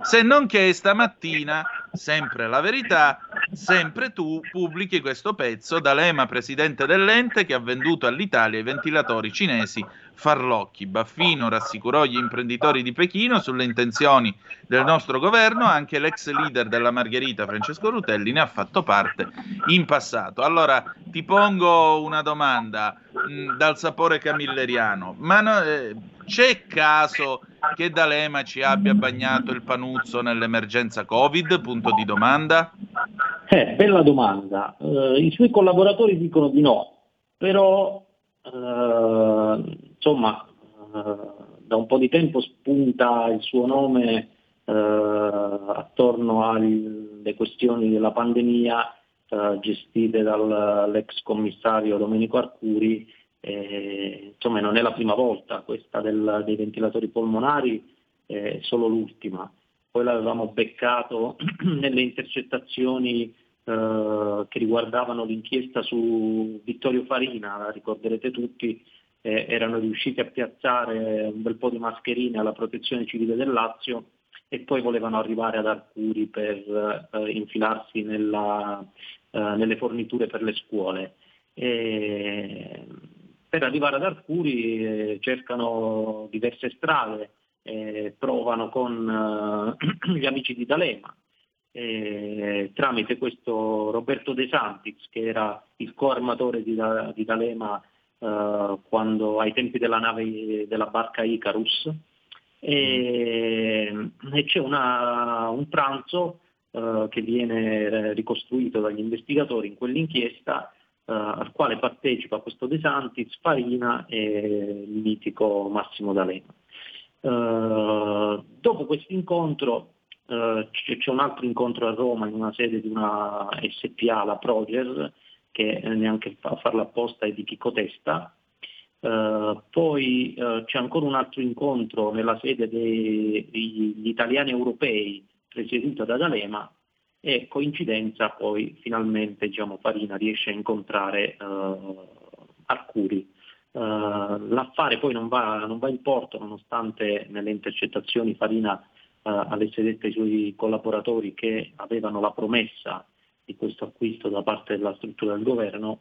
Speaker 2: Se non che stamattina, sempre la verità, sempre tu pubblichi questo pezzo da Lema, presidente dell'ente, che ha venduto all'Italia i ventilatori cinesi Farlocchi. Baffino rassicurò gli imprenditori di Pechino sulle intenzioni del nostro governo, anche l'ex leader della Margherita, Francesco Rutelli, ne ha fatto parte in passato. Allora ti pongo una domanda mh, mm, dal sapore camilleriano, ma no, eh, c'è caso che D'Alema ci abbia bagnato il panuzzo nell'emergenza Covid? Punto di domanda.
Speaker 16: Eh, bella domanda. Uh, I suoi collaboratori dicono di no, però uh, insomma uh, da un po' di tempo spunta il suo nome attorno alle questioni della pandemia gestite dall'ex commissario Domenico Arcuri eh, insomma non è la prima volta questa del, dei ventilatori polmonari, è solo l'ultima. Poi l'avevamo beccato nelle intercettazioni eh, che riguardavano l'inchiesta su Vittorio Farina, la ricorderete tutti, eh, erano riusciti a piazzare un bel po' di mascherine alla protezione civile del Lazio e poi volevano arrivare ad Arcuri per eh, infilarsi nella, eh, nelle forniture per le scuole. E per arrivare ad Arcuri eh, cercano diverse strade, eh, provano con gli amici di D'Alema, eh, tramite questo Roberto De Santis, che era il coarmatore di D'Alema eh, quando, ai tempi della nave della barca Icarus. E, e c'è una, un pranzo eh, che viene ricostruito dagli investigatori in quell'inchiesta Uh, al quale partecipa questo De Santis, Farina e il mitico Massimo D'Alema. Uh, dopo questo incontro uh, c'è un altro incontro a Roma in una sede di una SPA, la Proger, che neanche a farla apposta è di Chico Testa. poi c'è ancora un altro incontro nella sede degli italiani europei presieduta da D'Alema e coincidenza poi finalmente diciamo, Farina riesce a incontrare uh, Arcuri. Uh, l'affare poi non va, non va, in porto nonostante nelle intercettazioni Farina uh, avesse detto ai suoi collaboratori che avevano la promessa di questo acquisto da parte della struttura del governo,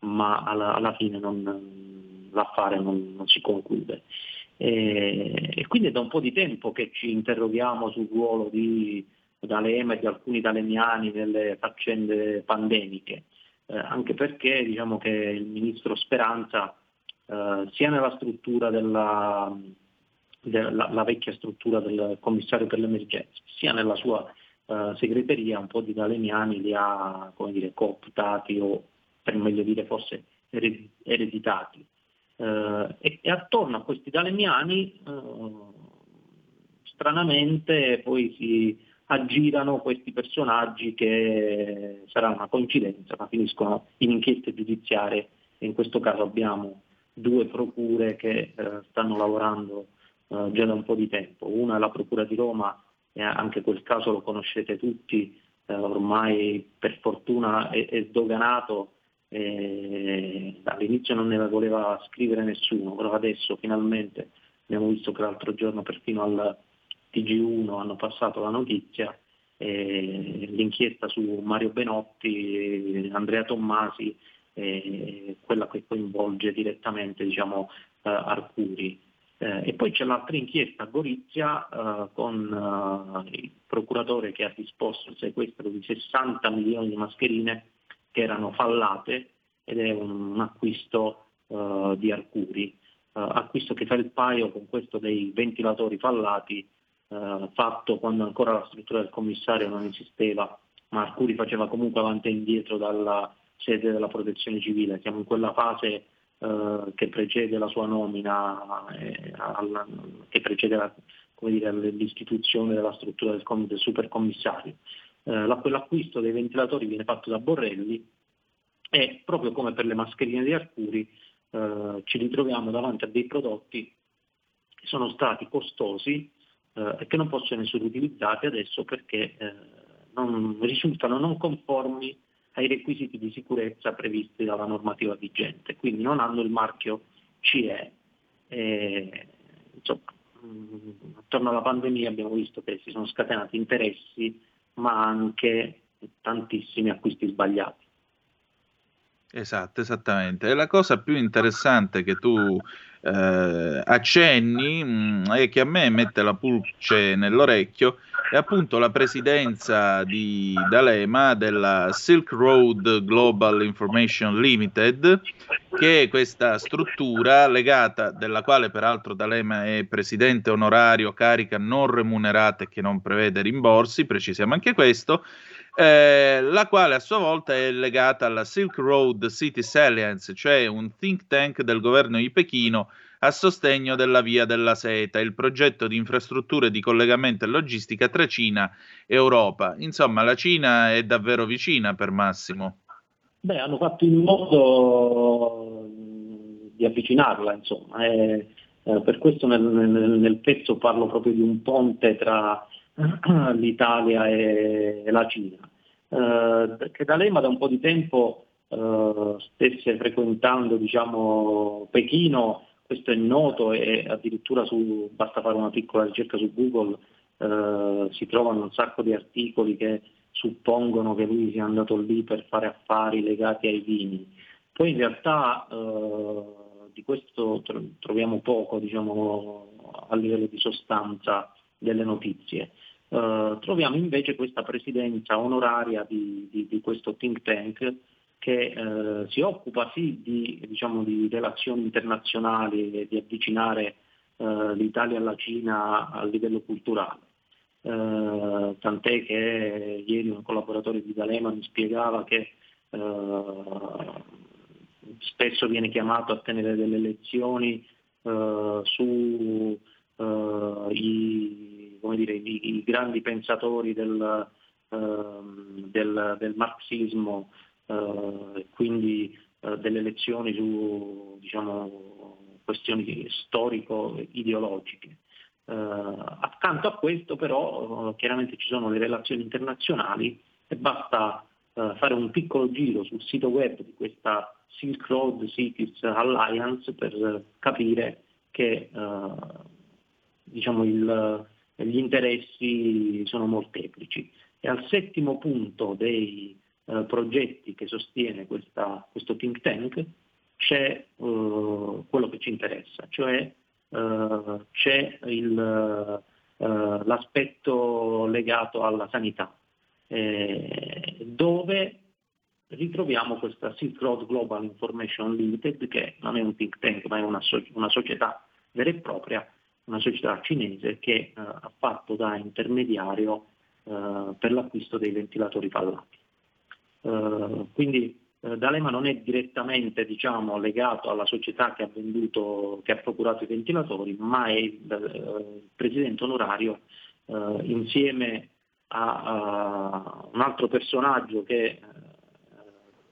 Speaker 16: ma alla, alla fine non, l'affare non, non, si conclude. E, e quindi è da un po' di tempo che ci interroghiamo sul ruolo di D'Alema e di alcuni dalemiani nelle faccende pandemiche, eh, anche perché diciamo che il ministro Speranza eh, sia nella struttura della, della vecchia struttura del commissario per l'emergenza, sia nella sua eh, segreteria un po' di dalemiani li ha come dire, cooptati o per meglio dire forse ereditati. Eh, e, e, attorno a questi dalemiani eh, stranamente poi si aggirano questi personaggi che sarà una coincidenza, ma finiscono in inchieste giudiziarie in questo caso abbiamo due procure che eh, stanno lavorando eh, già da un po' di tempo. Una è la Procura di Roma, e anche quel caso lo conoscete tutti, eh, ormai per fortuna è, è sdoganato, all'inizio non ne voleva scrivere nessuno, però adesso finalmente abbiamo visto che l'altro giorno perfino al TG1 hanno passato la notizia, eh, l'inchiesta su Mario Benotti, Andrea Tommasi, eh, quella che coinvolge direttamente diciamo, eh, Arcuri. Eh, e poi c'è l'altra inchiesta a Gorizia eh, con eh, il procuratore che ha disposto il sequestro di 60 milioni di mascherine che erano fallate ed è un, un acquisto di Arcuri, acquisto che fa il paio con questo dei ventilatori fallati eh, fatto quando ancora la struttura del commissario non esisteva, ma Arcuri faceva comunque avanti e indietro dalla sede della protezione civile. Siamo in quella fase eh, che precede la sua nomina, eh, alla, che precede la, dire, l'istituzione della struttura del, del supercommissario. Eh, quell'acquisto dei ventilatori viene fatto da Borrelli e proprio come per le mascherine di Arcuri eh, ci ritroviamo davanti a dei prodotti che sono stati costosi, e che non possono essere utilizzati adesso perché non, risultano non conformi ai requisiti di sicurezza previsti dalla normativa vigente, quindi non hanno il marchio CE. E, insomma, mm, attorno alla pandemia abbiamo visto che si sono scatenati interessi ma anche tantissimi acquisti sbagliati.
Speaker 2: Esatto, esattamente. E la cosa più interessante che tu eh, accenni mh, mm, e che a me mette la pulce nell'orecchio è appunto la presidenza di D'Alema della Silk Road Global Information Limited, che è questa struttura legata, della quale peraltro D'Alema è presidente onorario, carica non remunerata e che non prevede rimborsi, precisiamo anche questo, eh, la quale a sua volta è legata alla Silk Road City Alliance, cioè un think tank del governo di Pechino a sostegno della Via della Seta, il progetto di infrastrutture di collegamento e logistica tra Cina e Europa. Insomma, la Cina è davvero vicina per Massimo.
Speaker 16: Beh, hanno fatto in modo di avvicinarla, insomma. E, eh, per questo nel, nel, nel pezzo parlo proprio di un ponte tra l'Italia e, la Cina, eh, che D'Alema da un po' di tempo eh, stesse frequentando diciamo, Pechino, questo è noto e addirittura su, basta fare una piccola ricerca su Google, eh, si trovano un sacco di articoli che suppongono che lui sia andato lì per fare affari legati ai vini. Poi in realtà eh, di questo troviamo poco diciamo, a livello di sostanza delle notizie. Uh, troviamo invece questa presidenza onoraria di, di, di questo think tank che uh, si occupa sì di, diciamo, di, relazioni internazionali e di avvicinare uh, l'Italia alla Cina a livello culturale. tant'è che ieri un collaboratore di D'Alema mi spiegava che spesso viene chiamato a tenere delle lezioni su i, dire, i, i, grandi pensatori del, uh, del, del marxismo, uh, quindi uh, delle lezioni su diciamo, questioni storico-ideologiche. accanto a questo però chiaramente ci sono le relazioni internazionali e basta fare un piccolo giro sul sito web di questa Silk Road Cities Alliance per capire che diciamo, il, gli interessi sono molteplici. E al settimo punto dei eh, progetti che sostiene questa, questo think tank c'è eh, quello che ci interessa, cioè eh, c'è il, eh, l'aspetto legato alla sanità, eh, dove ritroviamo questa Silk Road Global Information Limited, che non è un think tank ma è una, so- una società vera e propria una società cinese che eh, ha fatto da intermediario eh, per l'acquisto dei ventilatori fallati. Eh, quindi eh, D'Alema non è direttamente diciamo, legato alla società che ha, venduto, che ha procurato i ventilatori, ma è il, presidente onorario insieme a, a, un altro personaggio che è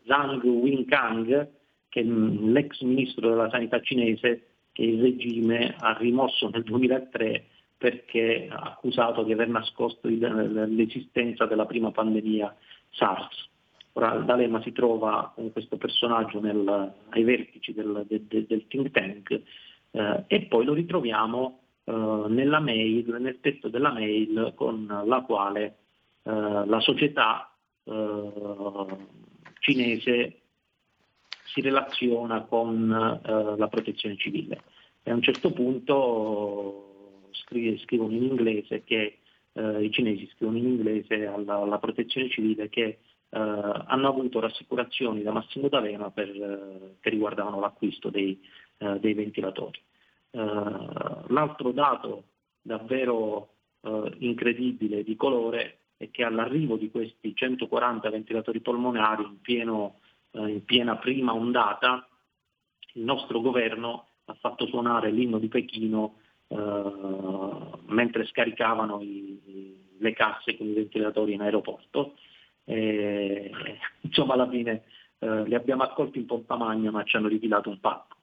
Speaker 16: Zhang Winkang, che è l'ex ministro della sanità cinese, il regime ha rimosso nel 2003 perché ha accusato di aver nascosto l'esistenza della prima pandemia SARS. Ora D'Alema si trova con questo personaggio nel, ai vertici del, del, del think tank eh, e poi lo ritroviamo eh, nella mail, nel testo della mail con la quale eh, la società eh, cinese si relaziona con eh, la protezione civile. E a un certo punto scrive, scrivono in inglese che eh, i cinesi scrivono in inglese alla, alla protezione civile che eh, hanno avuto rassicurazioni da Massimo D'Avena per, eh, che riguardavano l'acquisto dei, eh, dei ventilatori. l'altro dato davvero incredibile di colore è che all'arrivo di questi 140 ventilatori polmonari in pieno eh, in piena prima ondata, il nostro governo ha fatto suonare l'inno di Pechino eh, mentre scaricavano i, le casse con i ventilatori in aeroporto. E, insomma, alla fine eh, li abbiamo accolti in pompa magna, ma ci hanno rifilato un pacco.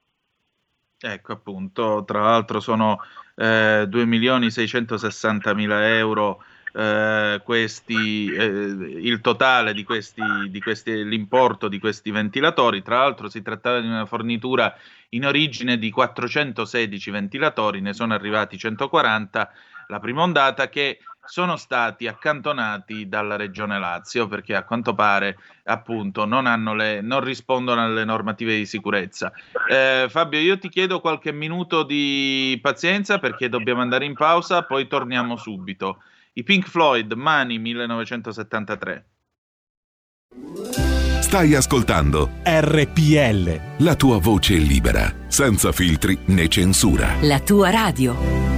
Speaker 2: Ecco appunto, tra l'altro sono eh, 2.660.000 euro eh, questi, eh, il totale di questi, di questi, l'importo di questi ventilatori. Tra l'altro si trattava di una fornitura in origine di 416 ventilatori, ne sono arrivati 140 la prima ondata che sono stati accantonati dalla regione Lazio perché a quanto pare appunto non, le, non rispondono alle normative di sicurezza. Eh, Fabio, io ti chiedo qualche minuto di pazienza perché dobbiamo andare in pausa, poi torniamo subito. I Pink Floyd, Mani 1973.
Speaker 8: Stai ascoltando
Speaker 9: RPL.
Speaker 8: La tua voce libera, senza filtri né censura.
Speaker 17: La tua radio.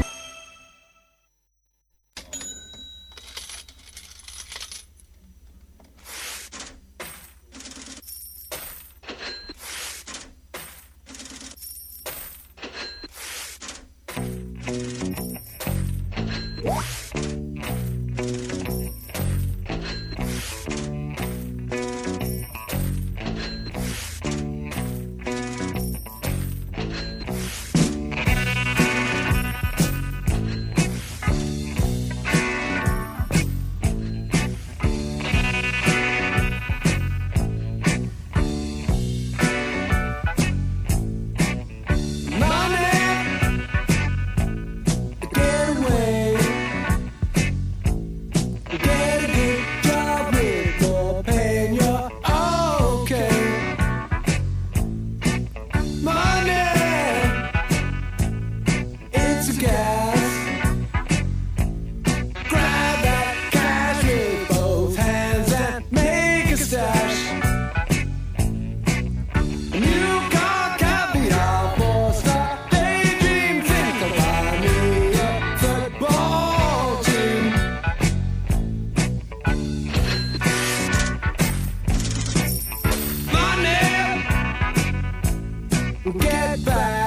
Speaker 18: La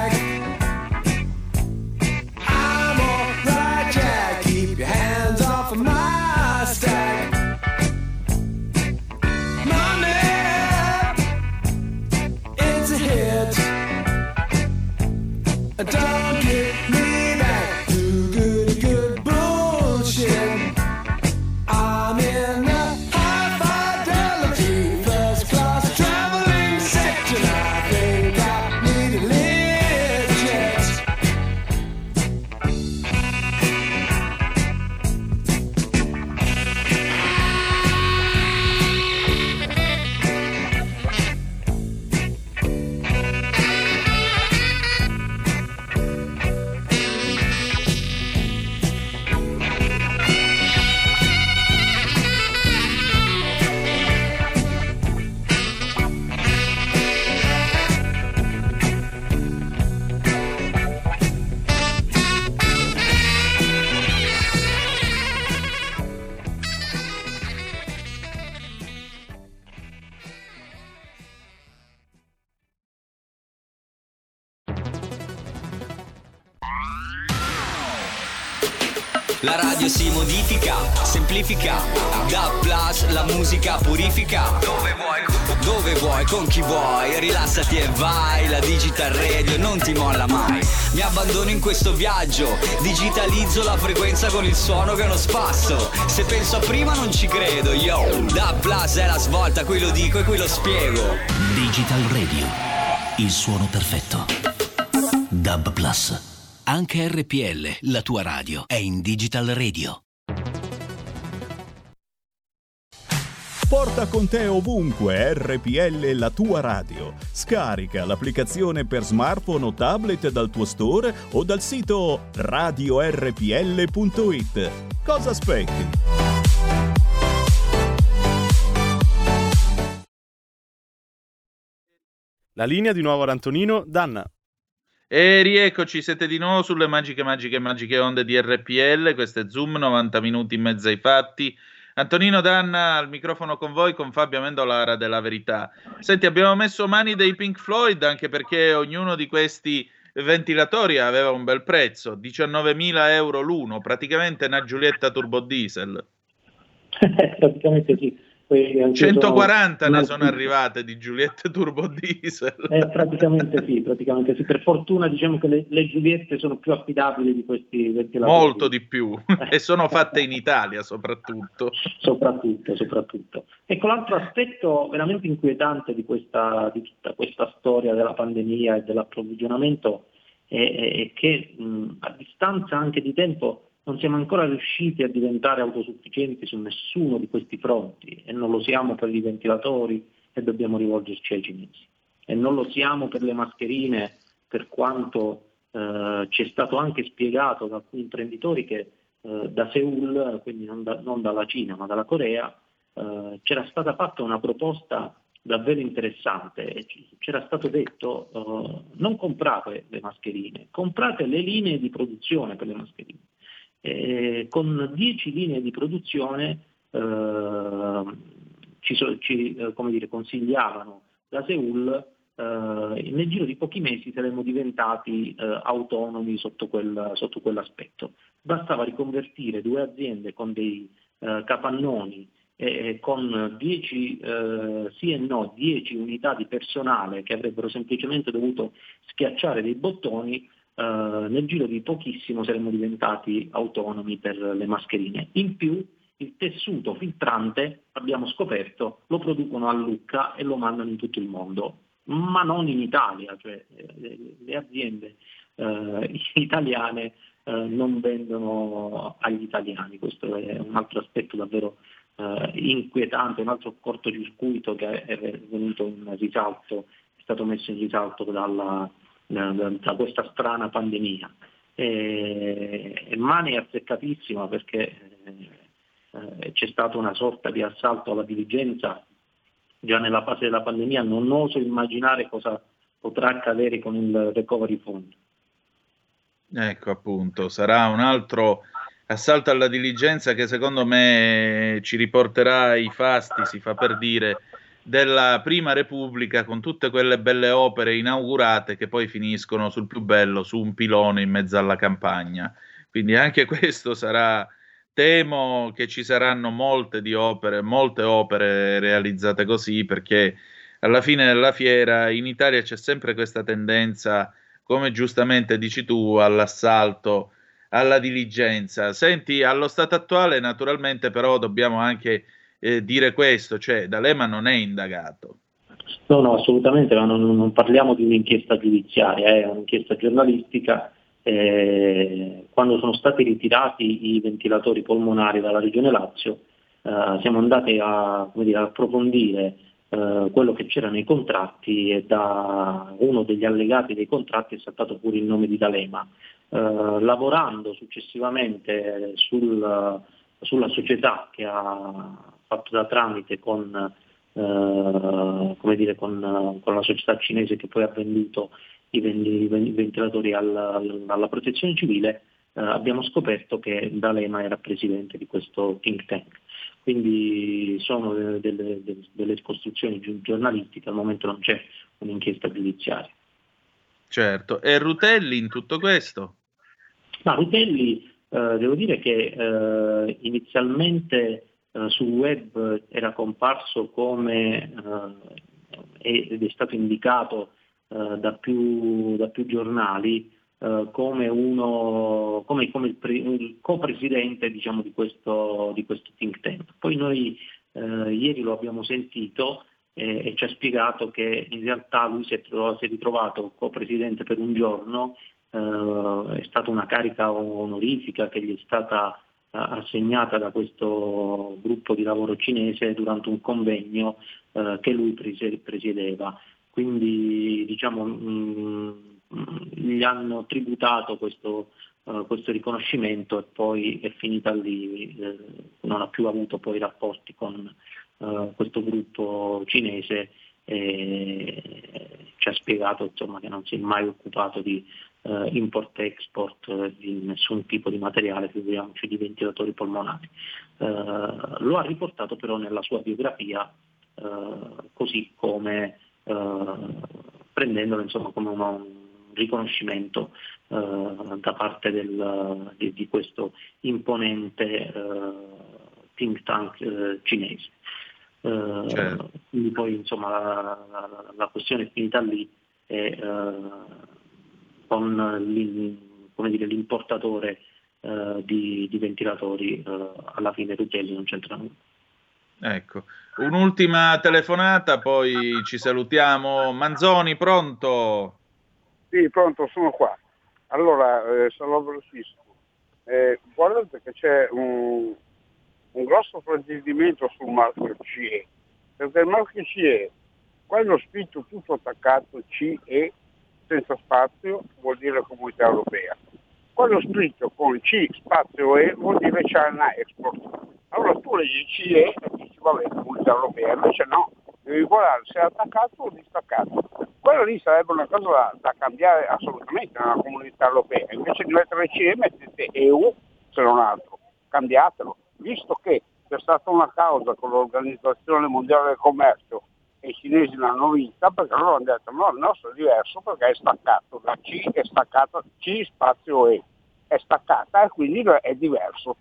Speaker 18: semplifica, da plus la musica purifica. Dove vuoi, dove vuoi, con chi vuoi, rilassati e vai. La digital radio non ti molla mai. Mi abbandono in questo viaggio, digitalizzo la frequenza con il suono che è uno spasso. Se penso a prima non ci credo, yo. Da plus è la svolta, qui lo dico e qui lo spiego.
Speaker 19: Digital Radio, il suono perfetto. Dub Plus. Anche RPL, la tua radio, è in Digital Radio.
Speaker 20: Porta con te ovunque RPL la tua radio. Scarica l'applicazione per smartphone o tablet dal tuo store o dal sito radiorpl.it. Cosa aspetti?
Speaker 1: La linea di nuovo ad Antonino Danna.
Speaker 2: E rieccoci, siete di nuovo sulle magiche, magiche, magiche onde di RPL. Questo è Zoom, 90 minuti in mezzo ai fatti. Antonino Danna al microfono con voi, con Fabio Mendolara della Verità. Senti, abbiamo messo mani dei Pink Floyd anche perché ognuno di questi ventilatori aveva un bel prezzo, 19.000 euro l'uno, praticamente una Giulietta Turbo Diesel.
Speaker 16: praticamente sì.
Speaker 2: 140 sono... ne sono arrivate di Giuliette Turbo Diesel.
Speaker 16: Eh, praticamente sì, praticamente sì. Per fortuna diciamo che le, le Giuliette sono più affidabili di questi ventilatori.
Speaker 2: Molto di più. e sono fatte in Italia soprattutto.
Speaker 16: soprattutto, soprattutto. Ecco l'altro aspetto veramente inquietante di, questa, di tutta questa storia della pandemia e dell'approvvigionamento è, è che mh, a distanza anche di tempo non siamo ancora riusciti a diventare autosufficienti su nessuno di questi fronti e non lo siamo per i ventilatori e dobbiamo rivolgerci ai cinesi. E non lo siamo per le mascherine, per quanto eh, ci è stato anche spiegato da alcuni imprenditori che eh, da Seoul, quindi non, da, non, dalla Cina ma dalla Corea, eh, c'era stata fatta una proposta davvero interessante. C'era stato detto eh, non comprate le mascherine, comprate le linee di produzione per le mascherine eh, con 10 linee di produzione eh, ci, ci eh, dire, consigliavano da Seoul Uh, nel giro di pochi mesi saremmo diventati uh, autonomi sotto, quel, sotto, quell'aspetto. Bastava riconvertire due aziende con dei uh, capannoni e con 10 sì e no, 10 unità di personale che avrebbero semplicemente dovuto schiacciare dei bottoni eh, nel giro di pochissimo saremmo diventati autonomi per le mascherine. In più il tessuto filtrante, abbiamo scoperto, lo producono a Lucca e lo mandano in tutto il mondo, ma non in Italia, cioè eh, le aziende eh, italiane eh, non vendono agli italiani, questo è un altro aspetto davvero eh, inquietante, un altro cortocircuito che è venuto in risalto, è stato messo in risalto dalla, da, da questa strana pandemia. e, Mani è azzeccatissima perché eh, c'è stata una sorta di assalto alla diligenza già nella fase della pandemia, non oso immaginare cosa potrà accadere con il recovery fund.
Speaker 2: Ecco appunto, sarà un altro assalto alla diligenza che secondo me ci riporterà ai fasti, si fa per dire, della Prima Repubblica con tutte quelle belle opere inaugurate che poi finiscono sul più bello, su un pilone in mezzo alla campagna. Quindi anche questo sarà, temo che ci saranno molte di opere, molte opere realizzate così perché alla fine della fiera in Italia c'è sempre questa tendenza, come giustamente dici tu, all'assalto alla diligenza. Senti, allo stato attuale naturalmente però dobbiamo anche eh, dire questo, cioè D'Alema non è indagato.
Speaker 16: No, no, assolutamente, non, non parliamo di un'inchiesta giudiziaria, è un'inchiesta giornalistica. Eh, quando sono stati ritirati i ventilatori polmonari dalla Regione Lazio, eh, siamo andati a dire, approfondire eh, quello che c'era nei contratti e da uno degli allegati dei contratti è saltato pure il nome di D'Alema. Eh, lavorando successivamente sul, sulla società che ha fatto da tramite con, eh, come dire, con, con, la società cinese che poi ha venduto i, ventilatori alla, alla protezione civile, eh, abbiamo scoperto che D'Alema era presidente di questo think tank. Quindi sono delle, delle, delle costruzioni giornalistiche, al momento non c'è un'inchiesta giudiziaria.
Speaker 2: Certo, e Rutelli in tutto questo?
Speaker 16: Ma Rutelli, eh, devo dire che eh, inizialmente eh, sul web era comparso come eh, ed è stato indicato eh, da più, da, più, giornali come, uno, come, come il, pre, il co-presidente diciamo, di, questo, di, questo, think tank. Poi noi ieri lo abbiamo sentito e ci ha spiegato che in realtà lui si è, trovato, si è ritrovato co-presidente per un giorno, eh, è stata una carica onorifica che gli è stata assegnata da questo gruppo di lavoro cinese durante un convegno eh, che lui presiedeva. Quindi diciamo, mh, mm, gli hanno tributato questo, uh, questo, riconoscimento e poi è finita lì, eh, non ha più avuto poi rapporti con uh, questo gruppo cinese e ci ha spiegato insomma, che non si è mai occupato di eh, import-export eh, di nessun tipo di materiale, figuriamoci di ventilatori polmonari. Eh, lo ha riportato però nella sua biografia eh, così come eh, prendendolo insomma, come uno, un riconoscimento eh, da parte del, di, di, questo imponente think tank cinese. Certo. Quindi poi insomma, la, la, la, questione è finita lì e con dire, l'importatore eh, di, di, ventilatori eh, alla fine Rutelli non c'entra nulla.
Speaker 2: Ecco, un'ultima telefonata, poi ci salutiamo. Manzoni, pronto?
Speaker 21: Sì, pronto, sono qua. Allora, eh, sarò velocissimo. Eh, guardate che c'è un, un grosso fraintendimento sul marchio CE, perché il marchio CE, quando ho scritto tutto attaccato CE, senza spazio vuol dire comunità europea. Quello scritto con C spazio E vuol dire China Export. Allora tu leggi CE e dici vabbè comunità europea, invece no, devi guardare se è attaccato o distaccato. Quello lì sarebbe una cosa da, da cambiare assolutamente nella comunità europea, invece di mettere CE mettete EU se non altro, cambiatelo, visto che c'è stata una causa con l'Organizzazione Mondiale del Commercio e i cinesi l'hanno vinta perché loro hanno detto no, il nostro è diverso perché è staccato, la C è staccata, C spazio E è staccata e quindi è diverso.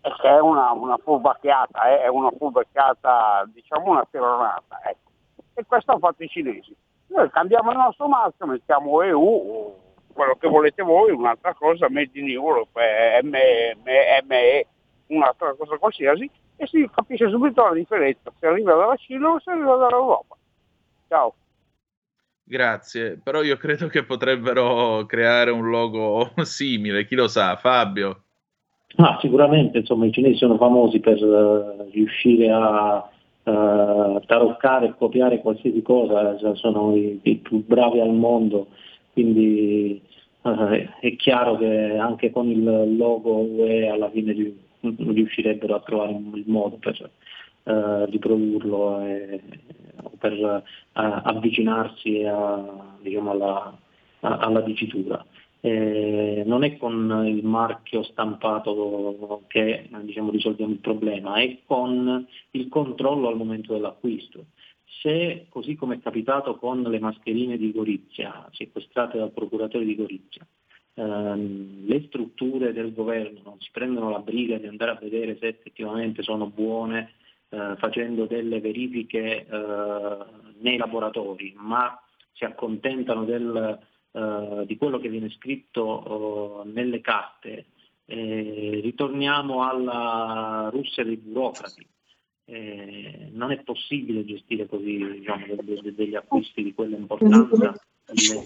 Speaker 21: Che è una, una furbacchiata, eh? è una furbacchiata, diciamo una terronata. Ecco. E questo hanno fatto i cinesi. Noi cambiamo il nostro marchio, mettiamo EU, quello che volete voi, un'altra cosa, Made in Europe, ME, ME un'altra cosa qualsiasi, e si capisce subito la differenza se arriva dalla Cina o se arriva dall'Europa. Ciao.
Speaker 2: Grazie, però io credo che potrebbero creare un logo simile, chi lo sa, Fabio.
Speaker 16: Ah, sicuramente, insomma, i cinesi sono famosi per uh, riuscire a uh, taroccare e copiare qualsiasi cosa, cioè sono i, i, più bravi al mondo, quindi eh, è chiaro che anche con il logo UE alla fine riuscirebbero a trovare il modo per eh, riprodurlo e, per eh, avvicinarsi a, diciamo, alla, alla dicitura. Eh, non è con il marchio stampato che diciamo, risolviamo il problema, è con il controllo al momento dell'acquisto. Se, così come è capitato con le mascherine di Gorizia, sequestrate dal procuratore di Gorizia, ehm, le strutture del governo non si prendono la briga di andare a vedere se effettivamente sono buone eh, facendo delle verifiche eh, nei laboratori, ma si accontentano del, eh, di quello che viene scritto eh, nelle carte, ritorniamo alla Russia dei burocrati. Eh, non è possibile gestire così diciamo, degli acquisti di quella importanza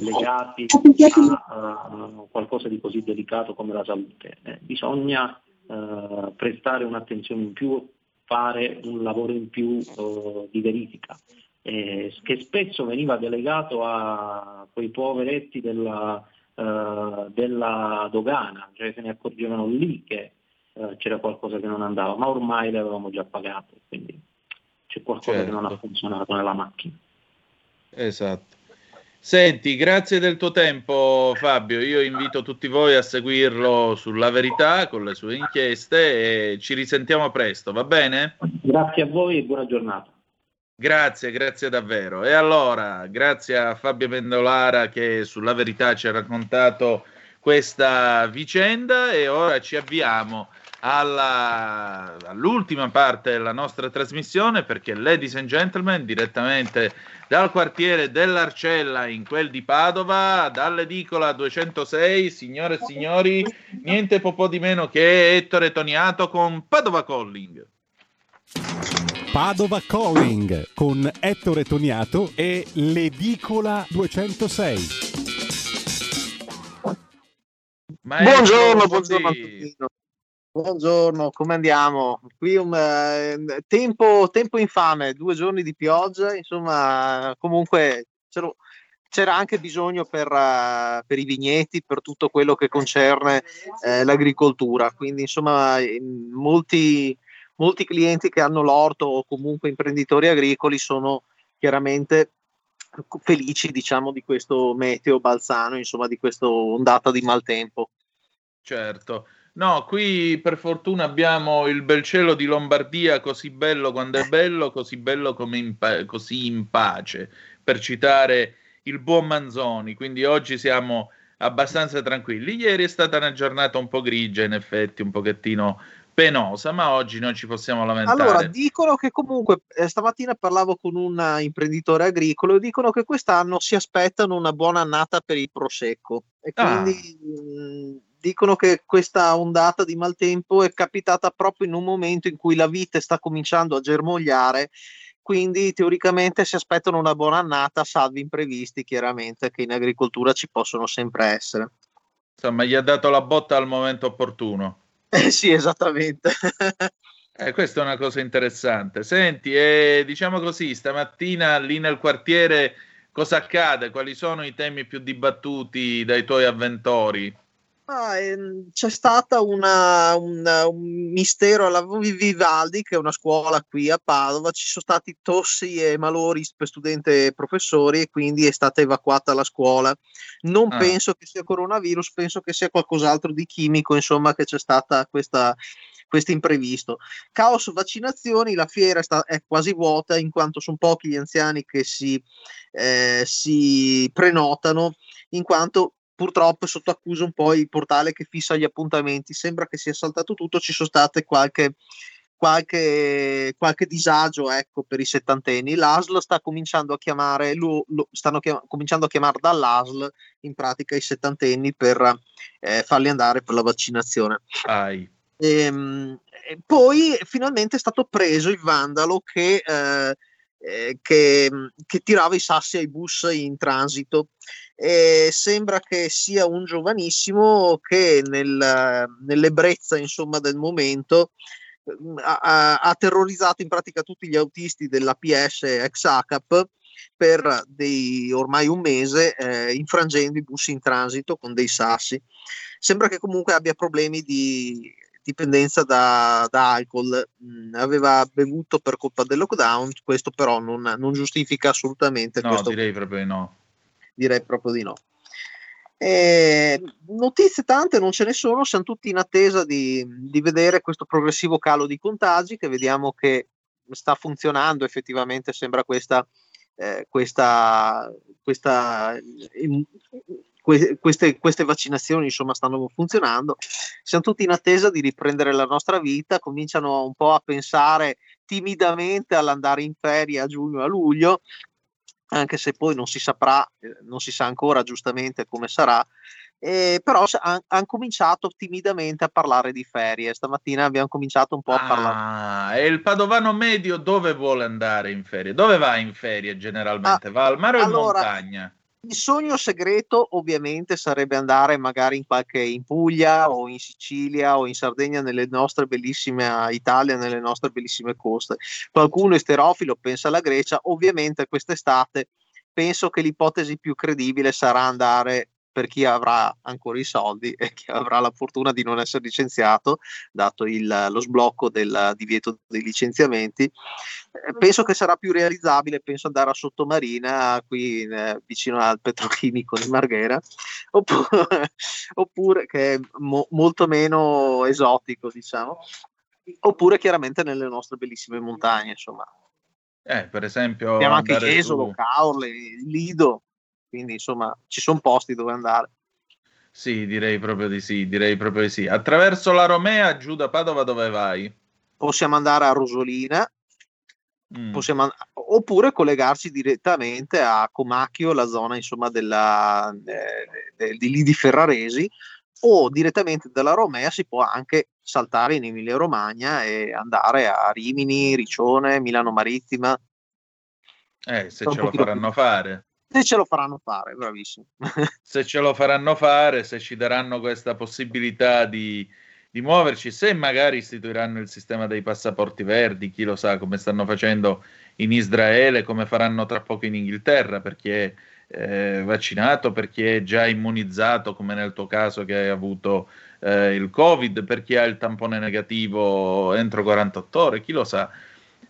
Speaker 16: legati a, a, qualcosa di così delicato come la salute. Eh, bisogna eh, prestare un'attenzione in più fare un lavoro in più uh, di verifica, eh, che spesso veniva delegato a quei poveretti della, uh, della dogana, cioè se ne accorgevano lì che uh, c'era qualcosa che non andava, ma ormai le avevamo già pagate, quindi c'è qualcosa certo. che non ha certo. funzionato nella macchina.
Speaker 2: Esatto. Senti, grazie del tuo tempo Fabio, io invito tutti voi a seguirlo sulla verità con le sue inchieste e ci risentiamo presto, va bene?
Speaker 16: Grazie a voi e buona giornata.
Speaker 2: Grazie, grazie davvero. E allora, grazie a Fabio Mendolara che sulla verità ci ha raccontato questa vicenda e ora ci avviamo alla, all'ultima parte della nostra trasmissione perché, ladies and gentlemen, direttamente dal quartiere dell'Arcella in quel di Padova, dall'edicola 206, signore e signori, niente po' di meno che Ettore Toniato con Padova Calling.
Speaker 9: Padova Calling con Ettore Toniato e l'edicola 206.
Speaker 22: Buongiorno, buongiorno a tutti. Buongiorno, come andiamo? Qui un eh, tempo, tempo, infame, due giorni di pioggia, insomma, comunque c'era anche bisogno per, uh, per, i vigneti, per tutto quello che concerne eh, l'agricoltura. Quindi, insomma, molti, molti clienti che hanno l'orto o comunque imprenditori agricoli sono chiaramente felici, diciamo, di questo meteo balzano, insomma, di questa ondata di maltempo.
Speaker 2: Certo. No, qui per fortuna abbiamo il bel cielo di Lombardia, così bello quando è bello, così bello come in pa- così in pace, per citare il buon Manzoni. Quindi oggi siamo abbastanza tranquilli. Ieri è stata una giornata un po' grigia, in effetti, un pochettino penosa, ma oggi non ci possiamo lamentare.
Speaker 22: Allora, dicono che comunque eh, stamattina parlavo con un imprenditore agricolo e dicono che quest'anno si aspettano una buona annata per il prosecco e ah. quindi ah. mh, dicono che questa ondata di maltempo è capitata proprio in un momento in cui la vite sta cominciando a germogliare, quindi teoricamente si aspettano una buona annata, salvi imprevisti chiaramente che in agricoltura ci possono sempre essere.
Speaker 2: Insomma, gli ha dato la botta al momento opportuno.
Speaker 22: Eh sì, esattamente.
Speaker 2: eh, questa è una cosa interessante. Senti, eh, diciamo così, stamattina lì nel quartiere cosa accade? Quali sono i temi più dibattuti dai tuoi avventori?
Speaker 22: Ah, ehm, c'è una, un mistero alla Vivaldi, che è una scuola qui a Padova, ci sono stati tossi e malori per studenti e professori e quindi è stata evacuata la scuola. Non ah. penso che sia coronavirus, penso che sia qualcos'altro di chimico, insomma, che c'è stata questa, questo imprevisto. Caos vaccinazioni, la fiera è, quasi vuota in quanto sono pochi gli anziani che si, eh, si prenotano, in quanto purtroppo sotto accusa un po' il portale che fissa gli appuntamenti. Sembra che sia saltato tutto, ci sono state qualche, qualche, qualche disagio ecco, per i settantenni. L'ASL sta cominciando a chiamare, lo, lo, stanno chiam- cominciando a chiamare dall'ASL in pratica i settantenni per eh, farli andare per la vaccinazione.
Speaker 2: Ai.
Speaker 22: Ehm, e, poi finalmente è stato preso il vandalo che, eh, eh, che, che tirava i sassi ai bus in transito e sembra che sia un giovanissimo che nel, nell'ebbrezza insomma, del momento ha, ha, terrorizzato in pratica tutti gli autisti della PS ex ACAP per dei, ormai un mese eh, infrangendo i bus in transito con dei sassi. Sembra che comunque abbia problemi di dipendenza da, da alcol. Mm, aveva bevuto per colpa del lockdown, questo però non, non giustifica assolutamente
Speaker 2: no,
Speaker 22: questo.
Speaker 2: direi proprio di no.
Speaker 22: Direi proprio di no. Eh, notizie tante non ce ne sono, siamo tutti in attesa di, di, vedere questo progressivo calo di contagi che vediamo che sta funzionando effettivamente, sembra questa, eh, questa, questa in, que, queste, queste, vaccinazioni insomma stanno funzionando, siamo tutti in attesa di riprendere la nostra vita, cominciano un po' a pensare timidamente all'andare in ferie a giugno e a luglio, anche se poi non si saprà, eh, non si sa ancora giustamente come sarà, eh, però hanno han cominciato timidamente a parlare di ferie. Stamattina abbiamo cominciato un po' a
Speaker 2: ah,
Speaker 22: parlare.
Speaker 2: E il padovano medio dove vuole andare in ferie? Dove va in ferie generalmente? Ah, va al mare o
Speaker 22: allora,
Speaker 2: in montagna?
Speaker 22: Il sogno segreto ovviamente sarebbe andare magari in qualche in Puglia o in Sicilia o in Sardegna nelle nostre bellissime Italia, nelle nostre bellissime coste. Qualcuno esterofilo pensa alla Grecia, ovviamente quest'estate penso che l'ipotesi più credibile sarà andare per chi avrà ancora i soldi e chi avrà la fortuna di non essere licenziato, dato il, lo sblocco del divieto dei licenziamenti. Eh, penso che sarà più realizzabile, penso andare a Sottomarina, qui eh, vicino al petrochimico di Marghera, oppure, oppure che è mo, molto meno esotico, diciamo, oppure chiaramente nelle nostre bellissime montagne, insomma.
Speaker 2: Eh, per esempio,
Speaker 22: abbiamo anche Jesolo, su... Caorle, Lido, quindi insomma ci sono posti dove andare.
Speaker 2: Sì, direi proprio di sì, direi proprio di sì. Attraverso la Romea, giù da Padova dove vai?
Speaker 22: Possiamo andare a Rosolina, mm. possiamo, oppure collegarci direttamente a Comacchio, la zona insomma della, eh, de, di lì di Ferraresi, o direttamente dalla Romea si può anche saltare in Emilia Romagna e andare a Rimini, Riccione, Milano Marittima.
Speaker 2: Eh, se ce lo faranno più. fare.
Speaker 22: Se ce lo faranno fare, bravissimo.
Speaker 2: se ce lo faranno fare, se ci daranno questa possibilità di, di muoverci, se magari istituiranno il sistema dei passaporti verdi, chi lo sa come stanno facendo in Israele, come faranno tra poco in Inghilterra, perché eh, vaccinato, per chi è già immunizzato, come nel tuo caso che hai avuto eh, il Covid, per chi ha il tampone negativo entro 48 ore, chi lo sa.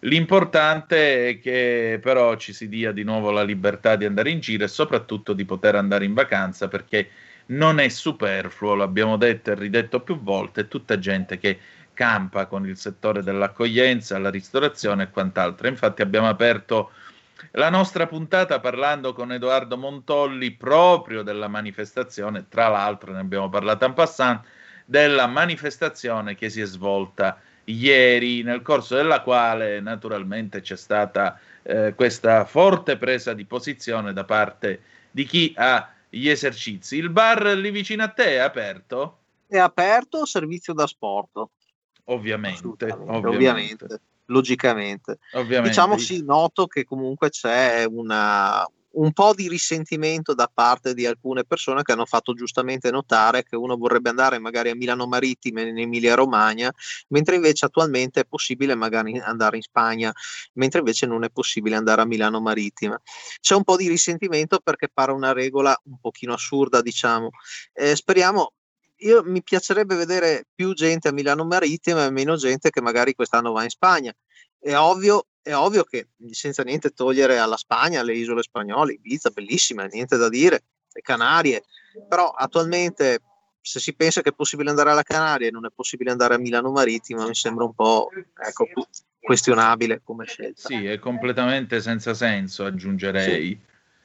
Speaker 2: L'importante è che però ci si dia di nuovo la libertà di andare in giro e soprattutto di poter andare in vacanza perché non è superfluo, l'abbiamo detto e ridetto più volte, tutta gente che campa con il settore dell'accoglienza, la ristorazione e quant'altro. Infatti abbiamo aperto la nostra puntata parlando con Edoardo Montolli proprio della manifestazione, tra l'altro ne abbiamo parlato in passant, della manifestazione che si è svolta ieri, nel corso della quale naturalmente c'è stata eh, questa forte presa di posizione da parte di chi ha gli esercizi. Il bar lì vicino a te è aperto?
Speaker 22: È aperto, servizio da sport.
Speaker 2: Ovviamente,
Speaker 22: ovviamente. ovviamente logicamente.
Speaker 2: Ovviamente.
Speaker 22: Diciamo sì, noto che comunque c'è una, un po' di risentimento da parte di alcune persone che hanno fatto giustamente notare che uno vorrebbe andare magari a Milano Marittime in Emilia Romagna, mentre invece attualmente è possibile magari andare in Spagna, mentre invece non è possibile andare a Milano Marittima. C'è un po' di risentimento perché pare una regola un pochino assurda, diciamo. Eh, speriamo io mi piacerebbe vedere più gente a Milano Marittima e meno gente che magari quest'anno va in Spagna. È ovvio, è ovvio che senza niente togliere alla Spagna, alle isole spagnole, Ibiza, bellissima, niente da dire, le Canarie, però attualmente se si pensa che è possibile andare alla Canaria e non è possibile andare a Milano Marittima, mi sembra un po' ecco, questionabile come scelta.
Speaker 2: Sì, è completamente senza senso, aggiungerei. Sì,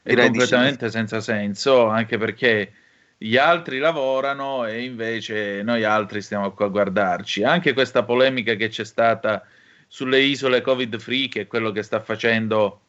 Speaker 2: è completamente sì. senza senso, anche perché gli altri lavorano e invece noi altri stiamo qua a guardarci. Anche questa polemica che c'è stata sulle isole covid free, che è quello che sta facendo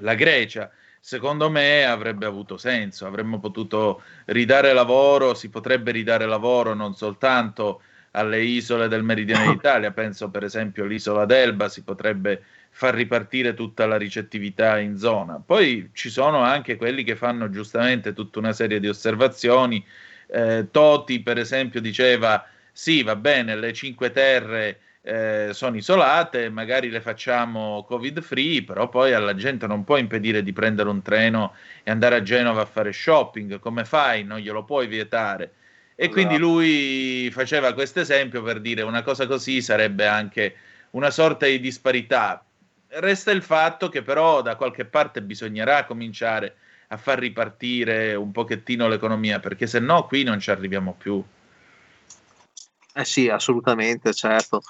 Speaker 2: la Grecia, secondo me avrebbe avuto senso. Avremmo potuto ridare lavoro, si potrebbe ridare lavoro non soltanto alle isole del meridione d'Italia, penso per esempio all'isola d'Elba, si potrebbe far ripartire tutta la ricettività in zona. Poi ci sono anche quelli che fanno giustamente tutta una serie di osservazioni. Eh, Toti, per esempio, diceva: sì, va bene, le Cinque Terre eh, sono isolate, magari le facciamo covid free, però poi alla gente non può impedire di prendere un treno e andare a Genova a fare shopping, come fai? Non glielo puoi vietare. E quindi
Speaker 23: Esatto.
Speaker 2: lui faceva questo esempio per dire una cosa così sarebbe anche una sorta di disparità. Resta il fatto che però da qualche parte bisognerà cominciare a far ripartire un pochettino l'economia, perché se no qui non ci arriviamo più.
Speaker 22: Eh sì, assolutamente, certo.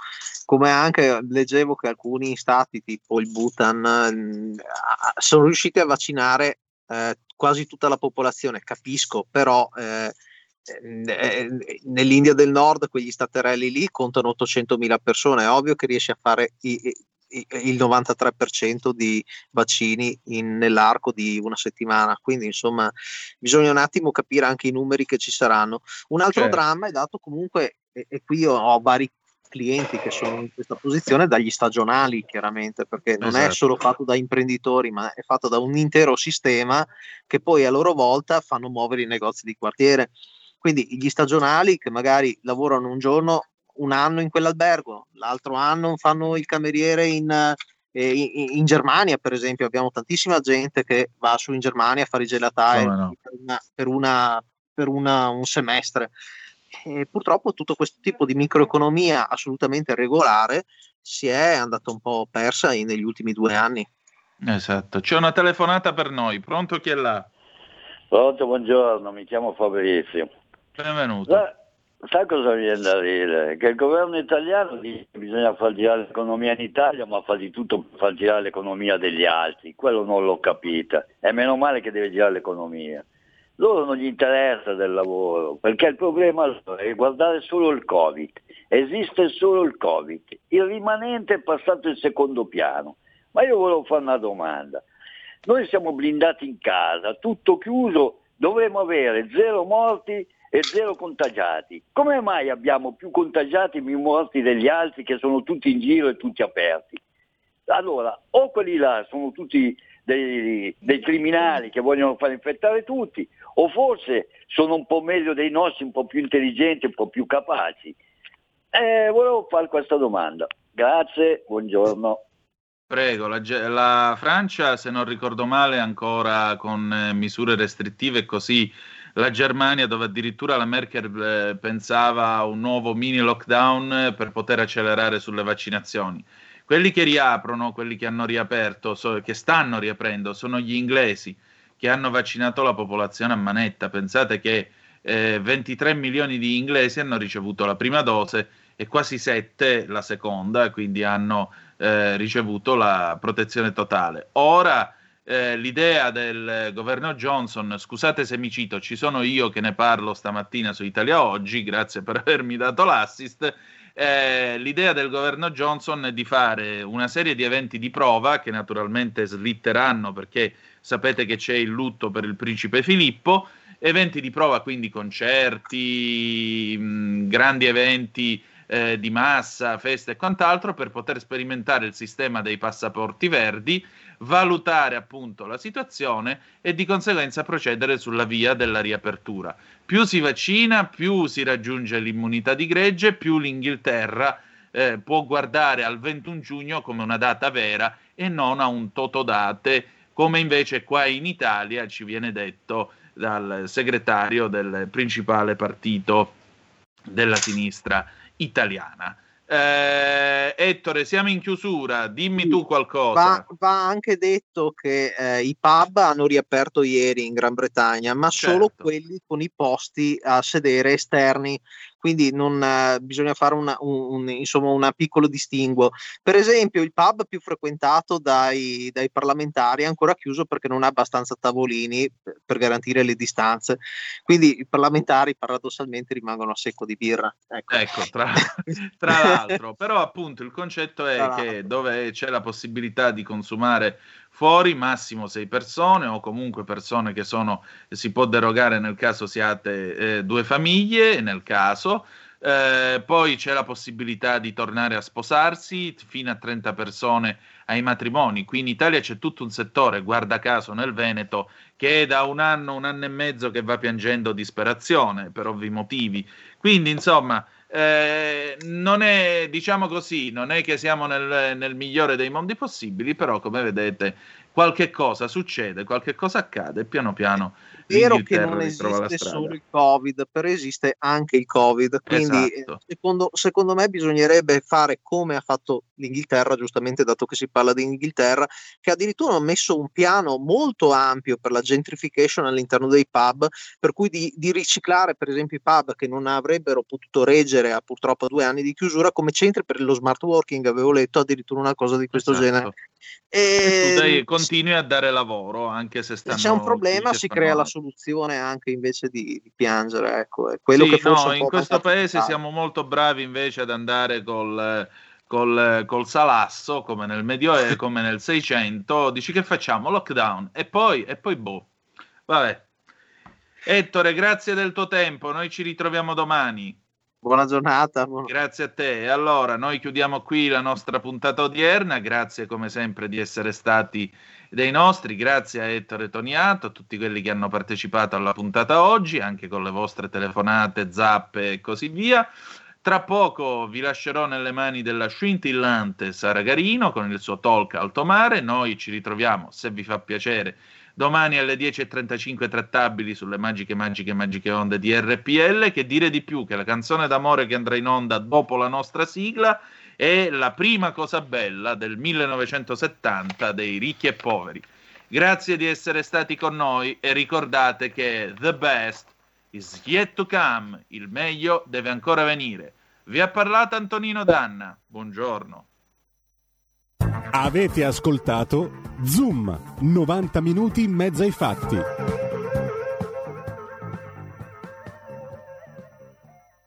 Speaker 22: Come anche leggevo che alcuni stati, tipo il Bhutan, a- sono riusciti a vaccinare eh, quasi tutta la popolazione, capisco, però eh, eh, nell'India del Nord quegli staterelli lì contano 800.000 persone, è ovvio che riesci a fare i- il 93% di vaccini in- nell'arco di una settimana, quindi insomma bisogna un attimo capire anche i numeri che ci saranno. Un altro
Speaker 2: Certo.
Speaker 22: dramma è dato comunque, e, e qui io ho vari clienti che sono in questa posizione, dagli stagionali chiaramente, perché non è
Speaker 2: Esatto.
Speaker 22: solo fatto da imprenditori, ma è fatto da un intero sistema che poi a loro volta fanno muovere i negozi di quartiere. Quindi gli stagionali che magari lavorano un giorno, un anno in quell'albergo, l'altro anno fanno il cameriere in, eh, in- in Germania, per esempio, abbiamo tantissima gente che va su in Germania a fare i gelatai
Speaker 2: no.
Speaker 22: per, una- per una- per una- un semestre. E purtroppo tutto questo tipo di microeconomia assolutamente regolare si è andata un po' persa in- negli ultimi due anni.
Speaker 2: Esatto. C'è una telefonata per noi. Pronto chi è là?
Speaker 23: Pronto, buongiorno, mi chiamo Fabrizio.
Speaker 2: Benvenuto.
Speaker 23: Sa- Sai cosa viene da dire? Che il governo italiano dice che bisogna far girare l'economia in Italia, ma fa di tutto per far girare l'economia degli altri. Quello non l'ho capita. E meno male che deve girare l'economia. Loro non gli interessa del lavoro, perché il problema è guardare solo il Covid. Esiste solo il Covid. Il rimanente è passato in secondo piano. Ma io volevo fare una domanda. Noi siamo blindati in casa, tutto chiuso, dovremmo avere zero morti e zero contagiati. Come mai abbiamo più contagiati e più morti degli altri che sono tutti in giro e tutti aperti? Allora, o quelli là sono tutti dei, dei criminali che vogliono far infettare tutti, o forse sono un po' meglio dei nostri, un po' più intelligenti, un po' più capaci. Eh, volevo fare questa domanda. Grazie, buongiorno.
Speaker 2: Prego, la, la Francia, se non ricordo male, ancora con eh, misure restrittive così la Germania, dove addirittura la Merkel eh, pensava a un nuovo mini lockdown eh, per poter accelerare sulle vaccinazioni. Quelli che riaprono, quelli che hanno riaperto, so- che stanno riaprendo, sono gli inglesi che hanno vaccinato la popolazione a manetta. Pensate che eh, 23 milioni di inglesi hanno ricevuto la prima dose e quasi 7 la seconda, quindi hanno eh, ricevuto la protezione totale. Ora eh, l'idea del governo Johnson, scusate se mi cito, ci sono io che ne parlo stamattina su Italia Oggi, grazie per avermi dato l'assist. eh, l'idea del governo Johnson è di fare una serie di eventi di prova che naturalmente slitteranno perché sapete che c'è il lutto per il principe Filippo, eventi di prova quindi concerti, mh, grandi eventi eh, di massa, feste e quant'altro per poter sperimentare il sistema dei passaporti verdi, valutare appunto la situazione e di conseguenza procedere sulla via della riapertura. Più si vaccina, più si raggiunge l'immunità di gregge, più l'Inghilterra eh, può guardare al 21 giugno come una data vera e non a un totodate, come invece qua in Italia ci viene detto dal segretario del principale partito della sinistra italiana. Eh, Ettore, siamo in chiusura, dimmi tu qualcosa.
Speaker 22: Va, va anche detto che eh, i pub hanno riaperto ieri in Gran Bretagna, ma solo
Speaker 2: Certo.
Speaker 22: quelli con i posti a sedere esterni, quindi non, eh, bisogna fare una, un, insomma, un piccolo distinguo. Per esempio, il pub più frequentato dai, dai parlamentari è ancora chiuso perché non ha abbastanza tavolini per, per garantire le distanze, quindi i parlamentari paradossalmente rimangono a secco di birra. Ecco.
Speaker 2: Ecco, tra, tra l'altro, però appunto il concetto è
Speaker 22: Tra
Speaker 2: che dove c'è la possibilità di consumare fuori, massimo sei persone o comunque persone che sono, si può derogare nel caso siate eh, due famiglie, nel caso, Eh, poi c'è la possibilità di tornare a sposarsi fino a 30 persone ai matrimoni. Qui in Italia c'è tutto un settore, guarda caso nel Veneto, che è da un anno, un anno e mezzo che va piangendo disperazione per ovvi motivi. Quindi, insomma, Eh, non è, diciamo così, non è che siamo nel, nel migliore dei mondi possibili, però come vedete qualche cosa succede, qualche cosa accade, piano piano
Speaker 22: vero che non esiste solo il Covid, però esiste anche il Covid. Quindi, esatto. secondo, secondo, me, bisognerebbe fare come ha fatto l'Inghilterra, giustamente, dato che si parla di Inghilterra, che addirittura ha messo un piano molto ampio per la gentrification all'interno dei pub, per cui di, di riciclare, per esempio, i pub che non avrebbero potuto reggere a purtroppo due anni di chiusura come centri per lo smart working. Avevo letto addirittura una cosa di questo esatto. genere.
Speaker 2: E, tu dai, continui a dare lavoro anche se stanno,
Speaker 22: c'è un problema, si crea la soluzione anche invece di, di piangere. Ecco, è quello sì, che forse
Speaker 2: no, in questo paese siamo molto bravi invece ad andare col, col, col salasso come nel Medioevo, come nel 600. Dici che facciamo? Lockdown e poi, e poi boh. Vabbè. Ettore, grazie del tuo tempo. Noi ci ritroviamo domani.
Speaker 22: Buona giornata.
Speaker 2: Grazie a te. Allora, noi chiudiamo qui la nostra puntata odierna. Grazie come sempre di essere stati dei nostri. Grazie a Ettore Toniato, a tutti quelli che hanno partecipato alla puntata oggi, anche con le vostre telefonate, zappe e così via. Tra poco vi lascerò nelle mani della scintillante Sara Garino con il suo talk Alto Mare. Noi ci ritroviamo, se vi fa piacere, domani alle 10.35 trattabili sulle magiche, magiche, magiche onde di RPL. Che dire di più che la canzone d'amore che andrà in onda dopo la nostra sigla è la prima cosa bella del 1970 dei ricchi e poveri. Grazie di essere stati con noi e ricordate che the best is yet to come, il meglio deve ancora venire. Vi ha parlato Antonino Danna. Buongiorno.
Speaker 9: Avete ascoltato Zoom, 90 minuti in mezzo ai fatti.